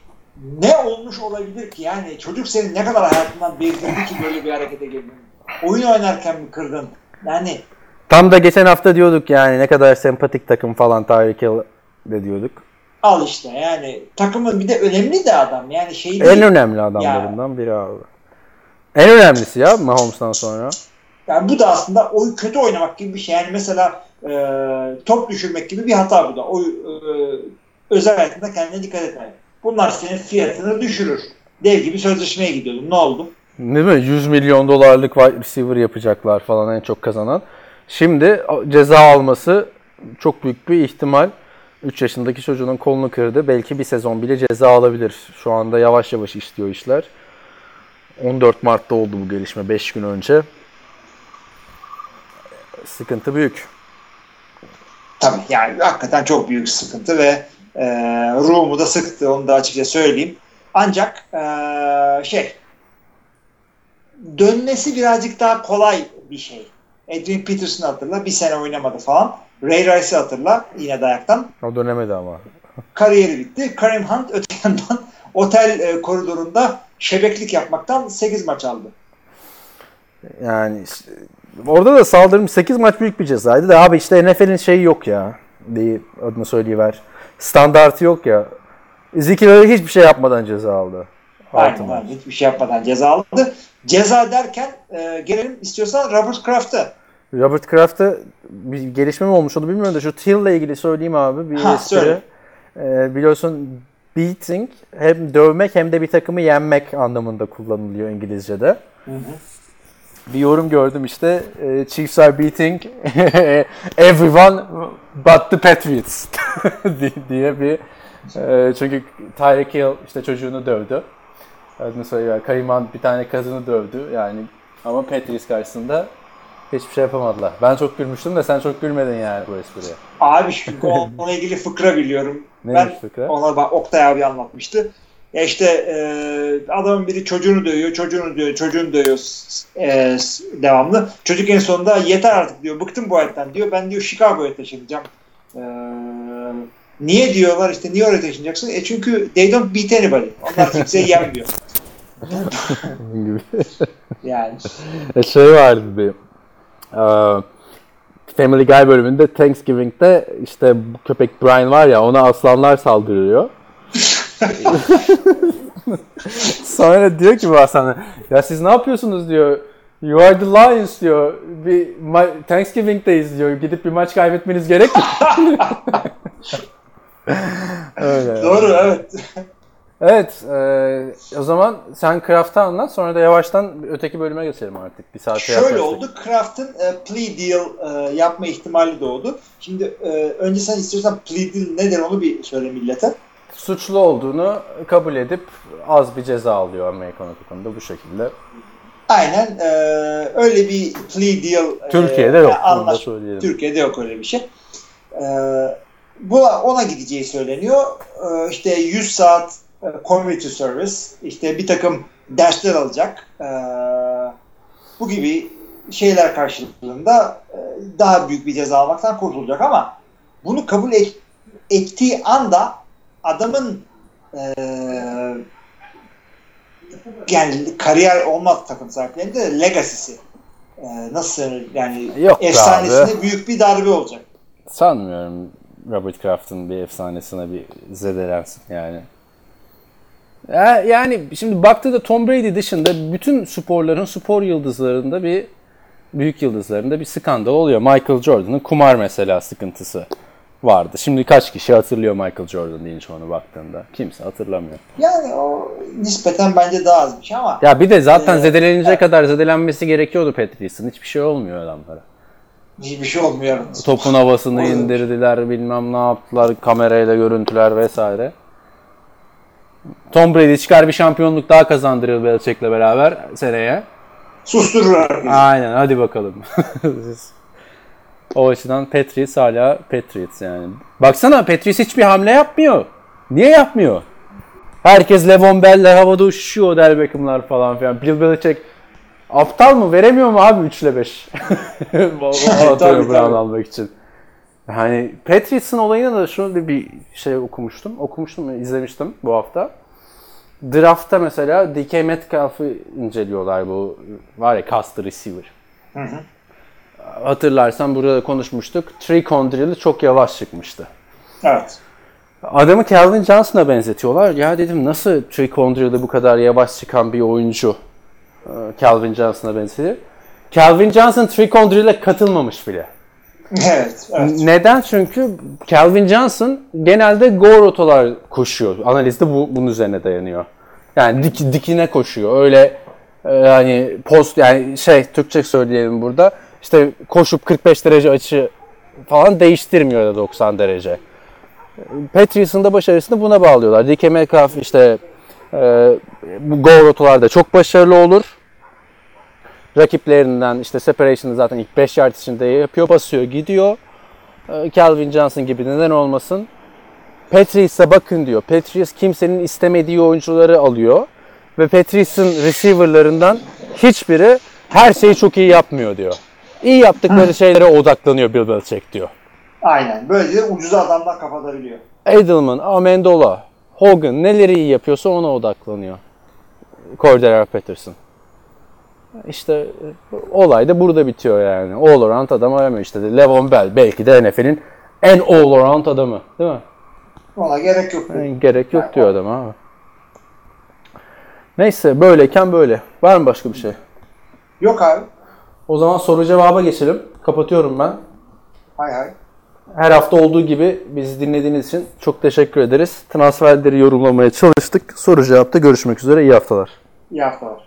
[SPEAKER 4] ne olmuş olabilir ki? Yani çocuk senin ne kadar hayatından bezdirdi ki böyle bir harekete girdin? Oyun oynarken mi kırdın? Yani
[SPEAKER 3] Tam da geçen hafta diyorduk yani ne kadar sempatik takım falan Tyreek Hill de diyorduk.
[SPEAKER 4] Al işte yani takımın bir de önemli de adam. Yani şey değil.
[SPEAKER 3] En önemli adamlarından biri abi. En önemlisi ya Mahomes'tan sonra.
[SPEAKER 4] Yani bu da aslında oy kötü oynamak gibi bir şey. Yani mesela e, top düşürmek gibi bir hata bu da. O e, özel hayatında kendine dikkat etme. Bunlar senin fiyatını düşürür. Dev gibi sözleşmeye gidiyordun. Ne oldu?
[SPEAKER 3] Değil mi? 100 milyon dolarlık wide receiver yapacaklar falan en çok kazanan. Şimdi ceza alması çok büyük bir ihtimal. 3 yaşındaki çocuğun kolunu kırdı. Belki bir sezon bile ceza alabilir. Şu anda yavaş yavaş işliyor işler. 14 Mart'ta oldu bu gelişme 5 gün önce. Sıkıntı büyük.
[SPEAKER 4] Tabii yani hakikaten çok büyük sıkıntı ve e, ruhumu da sıktı. Onu da açıkça söyleyeyim. Ancak e, şey dönmesi birazcık daha kolay bir şey. Adrian Peterson'ı hatırla. Bir sene oynamadı falan. Ray Rice'i hatırla. Yine dayaktan.
[SPEAKER 3] O dönemedi ama.
[SPEAKER 4] kariyeri bitti. Kareem Hunt öte yandan otel e, koridorunda şebeklik yapmaktan 8 maç aldı.
[SPEAKER 3] Yani işte, orada da saldırım 8 maç büyük bir cezaydı da abi işte NFL'in şeyi yok ya. Bir adını söyleyiver. Standartı yok ya. Ezekiel hiçbir şey yapmadan ceza aldı.
[SPEAKER 4] Aynen, aynen. hiçbir şey yapmadan ceza aldı. Ceza derken e, gelelim istiyorsan Robert Kraft'a.
[SPEAKER 3] Robert Kraft'ta bir gelişme mi olmuş onu bilmiyorum da şu Till'le ilgili söyleyeyim abi. Bir
[SPEAKER 4] Ha,
[SPEAKER 3] espri.
[SPEAKER 4] söyle.
[SPEAKER 3] Ee, biliyorsun beating hem dövmek hem de bir takımı yenmek anlamında kullanılıyor İngilizce'de. Bir yorum gördüm işte e, Chiefs are beating everyone but the Patriots di- diye bir e, çünkü Tyreek Hill işte çocuğunu dövdü. Adını söylüyor. Kayman bir tane kazını dövdü yani ama Patriots karşısında hiçbir şey yapamadılar. Ben çok gülmüştüm de sen çok gülmedin yani bu espriye.
[SPEAKER 4] Abi çünkü onunla ilgili fıkra biliyorum.
[SPEAKER 3] Neymiş
[SPEAKER 4] ben
[SPEAKER 3] fıkra?
[SPEAKER 4] ona bak Oktay abi anlatmıştı. Ya işte e, adamın biri çocuğunu dövüyor, çocuğunu dövüyor, çocuğunu dövüyor e, devamlı. Çocuk en sonunda yeter artık diyor, bıktım bu hayattan diyor. Ben diyor Chicago'ya taşınacağım. E, niye diyorlar işte niye oraya taşınacaksın? E çünkü they don't beat anybody. Onlar kimseyi yenmiyor. Yani.
[SPEAKER 3] E, şey vardı e, Family Guy bölümünde Thanksgiving'de işte bu köpek Brian var ya ona aslanlar saldırıyor. Sonra diyor ki bu aslanlar ya siz ne yapıyorsunuz diyor. You are the Lions diyor. Bir ma- Thanksgiving'deyiz diyor. Gidip bir maç kaybetmeniz gerek mi? Öyle.
[SPEAKER 4] Doğru evet.
[SPEAKER 3] Evet, e, o zaman sen Kraft'ı anlat sonra da yavaştan öteki bölüme geçelim artık. Bir saate
[SPEAKER 4] Şöyle
[SPEAKER 3] yaklaştık.
[SPEAKER 4] oldu. Kraft'ın e, plea deal e, yapma ihtimali doğdu. Şimdi e, önce sen istiyorsan plea deal nedir onu bir söyle millete.
[SPEAKER 3] Suçlu olduğunu kabul edip az bir ceza alıyor Amerikan hukukunda bu şekilde.
[SPEAKER 4] Aynen e, öyle bir plea deal e,
[SPEAKER 3] Türkiye'de yok, bunu da
[SPEAKER 4] anlaş-
[SPEAKER 3] söyleyelim.
[SPEAKER 4] Türkiye'de yok öyle bir şey. E, bu ona gideceği söyleniyor. E, işte 100 saat e, community service, işte bir takım dersler alacak. E, bu gibi şeyler karşılığında e, daha büyük bir ceza almaktan kurtulacak ama bunu kabul et- ettiği anda adamın e, yani kariyer olmaz takım sahiplerinde de legacy'si e, nasıl yani
[SPEAKER 3] Yok
[SPEAKER 4] efsanesine büyük bir darbe olacak.
[SPEAKER 3] Sanmıyorum Robert Kraft'ın bir efsanesine bir zedelensin yani. Ya- Yani şimdi baktığında Tom Brady dışında bütün sporların spor yıldızlarında bir büyük yıldızlarında bir skandal oluyor. Michael Jordan'ın kumar mesela sıkıntısı vardı. Şimdi kaç kişi hatırlıyor Michael Jordan deyince onu baktığında? Kimse hatırlamıyor.
[SPEAKER 4] Yani o nispeten bence daha az bir şey ama
[SPEAKER 3] Ya bir de zaten
[SPEAKER 4] Ee,
[SPEAKER 3] zedelenecek
[SPEAKER 4] evet.
[SPEAKER 3] kadar zedelenmesi gerekiyordu Patrice'in. Hiçbir şey olmuyor adamlara.
[SPEAKER 4] hiçbir şey olmuyor.
[SPEAKER 3] Topun havasını indirdiler, bilmem ne yaptılar, kamerayla görüntüler vesaire. Tom Brady çıkar bir şampiyonluk daha kazandırır Belichick'le beraber seneye.
[SPEAKER 4] Susturur herkesi.
[SPEAKER 3] Aynen hadi bakalım. o açıdan Patriots hala Patriots yani. Baksana Patriots hiçbir hamle yapmıyor. Niye yapmıyor? Herkes Levon Bell'ler havada uçuşuyor Odell Beckham'lar falan filan. Bill Belichick aptal mı? Veremiyor mu abi 3 ile 5? Atıyor
[SPEAKER 4] Tabii,
[SPEAKER 3] Brown almak için. Yani Patriots'ın olayına da şöyle bir şey okumuştum. Okumuştum izlemiştim bu hafta. Draft'ta mesela DK Metcalf'ı inceliyorlar bu var ya cast receiver. Hatırlarsan burada da konuşmuştuk. Tricon Drill'i çok yavaş çıkmıştı.
[SPEAKER 4] Evet.
[SPEAKER 3] Adamı Calvin Johnson'a benzetiyorlar. Ya dedim nasıl Tricon Drill'de bu kadar yavaş çıkan bir oyuncu e, Calvin Johnson'a benziyor. Calvin Johnson Tricon Drill'e katılmamış bile.
[SPEAKER 4] Evet. evet.
[SPEAKER 3] Neden? Çünkü Calvin Johnson genelde go rotalar koşuyor. Analizde bu bunun üzerine dayanıyor. Yani dik, dikine koşuyor. Öyle e, yani post yani şey Türkçe söyleyelim burada. İşte koşup 45 derece açı falan değiştirmiyor da 90 derece. Patriots'ın da başarısını buna bağlıyorlar. DK Metcalf işte e, bu go rotalarda çok başarılı olur. Rakiplerinden işte separation'ı zaten ilk 5 yard içinde yapıyor, basıyor, gidiyor. Ee, Calvin Johnson gibi neden olmasın. Patriots'a bakın diyor. Patriots kimsenin istemediği oyuncuları alıyor. Ve Patriots'ın receiver'larından hiçbiri her şeyi çok iyi yapmıyor diyor. İyi yaptıkları şeylere odaklanıyor Bill Belichick diyor.
[SPEAKER 4] Aynen. Böylece ucuza adamdan kapatabiliyor.
[SPEAKER 3] Edelman, Amendola, Hogan neleri iyi yapıyorsa ona odaklanıyor. Cordero Patterson. İşte e, olay da burada bitiyor yani. All around adam aramıyor işte. Levon Bell belki de NFL'in en all around adamı. Değil mi?
[SPEAKER 4] Ona gerek yok.
[SPEAKER 3] Yani gerek yok diyor adam abi. Neyse böyleyken böyle. Var mı başka bir şey?
[SPEAKER 4] Yok abi.
[SPEAKER 3] O zaman soru cevaba geçelim. Kapatıyorum ben.
[SPEAKER 4] Hay hay.
[SPEAKER 3] Her hafta olduğu gibi bizi dinlediğiniz için çok teşekkür ederiz. Transferleri yorumlamaya çalıştık. Soru cevapta görüşmek üzere. İyi haftalar.
[SPEAKER 4] İyi haftalar.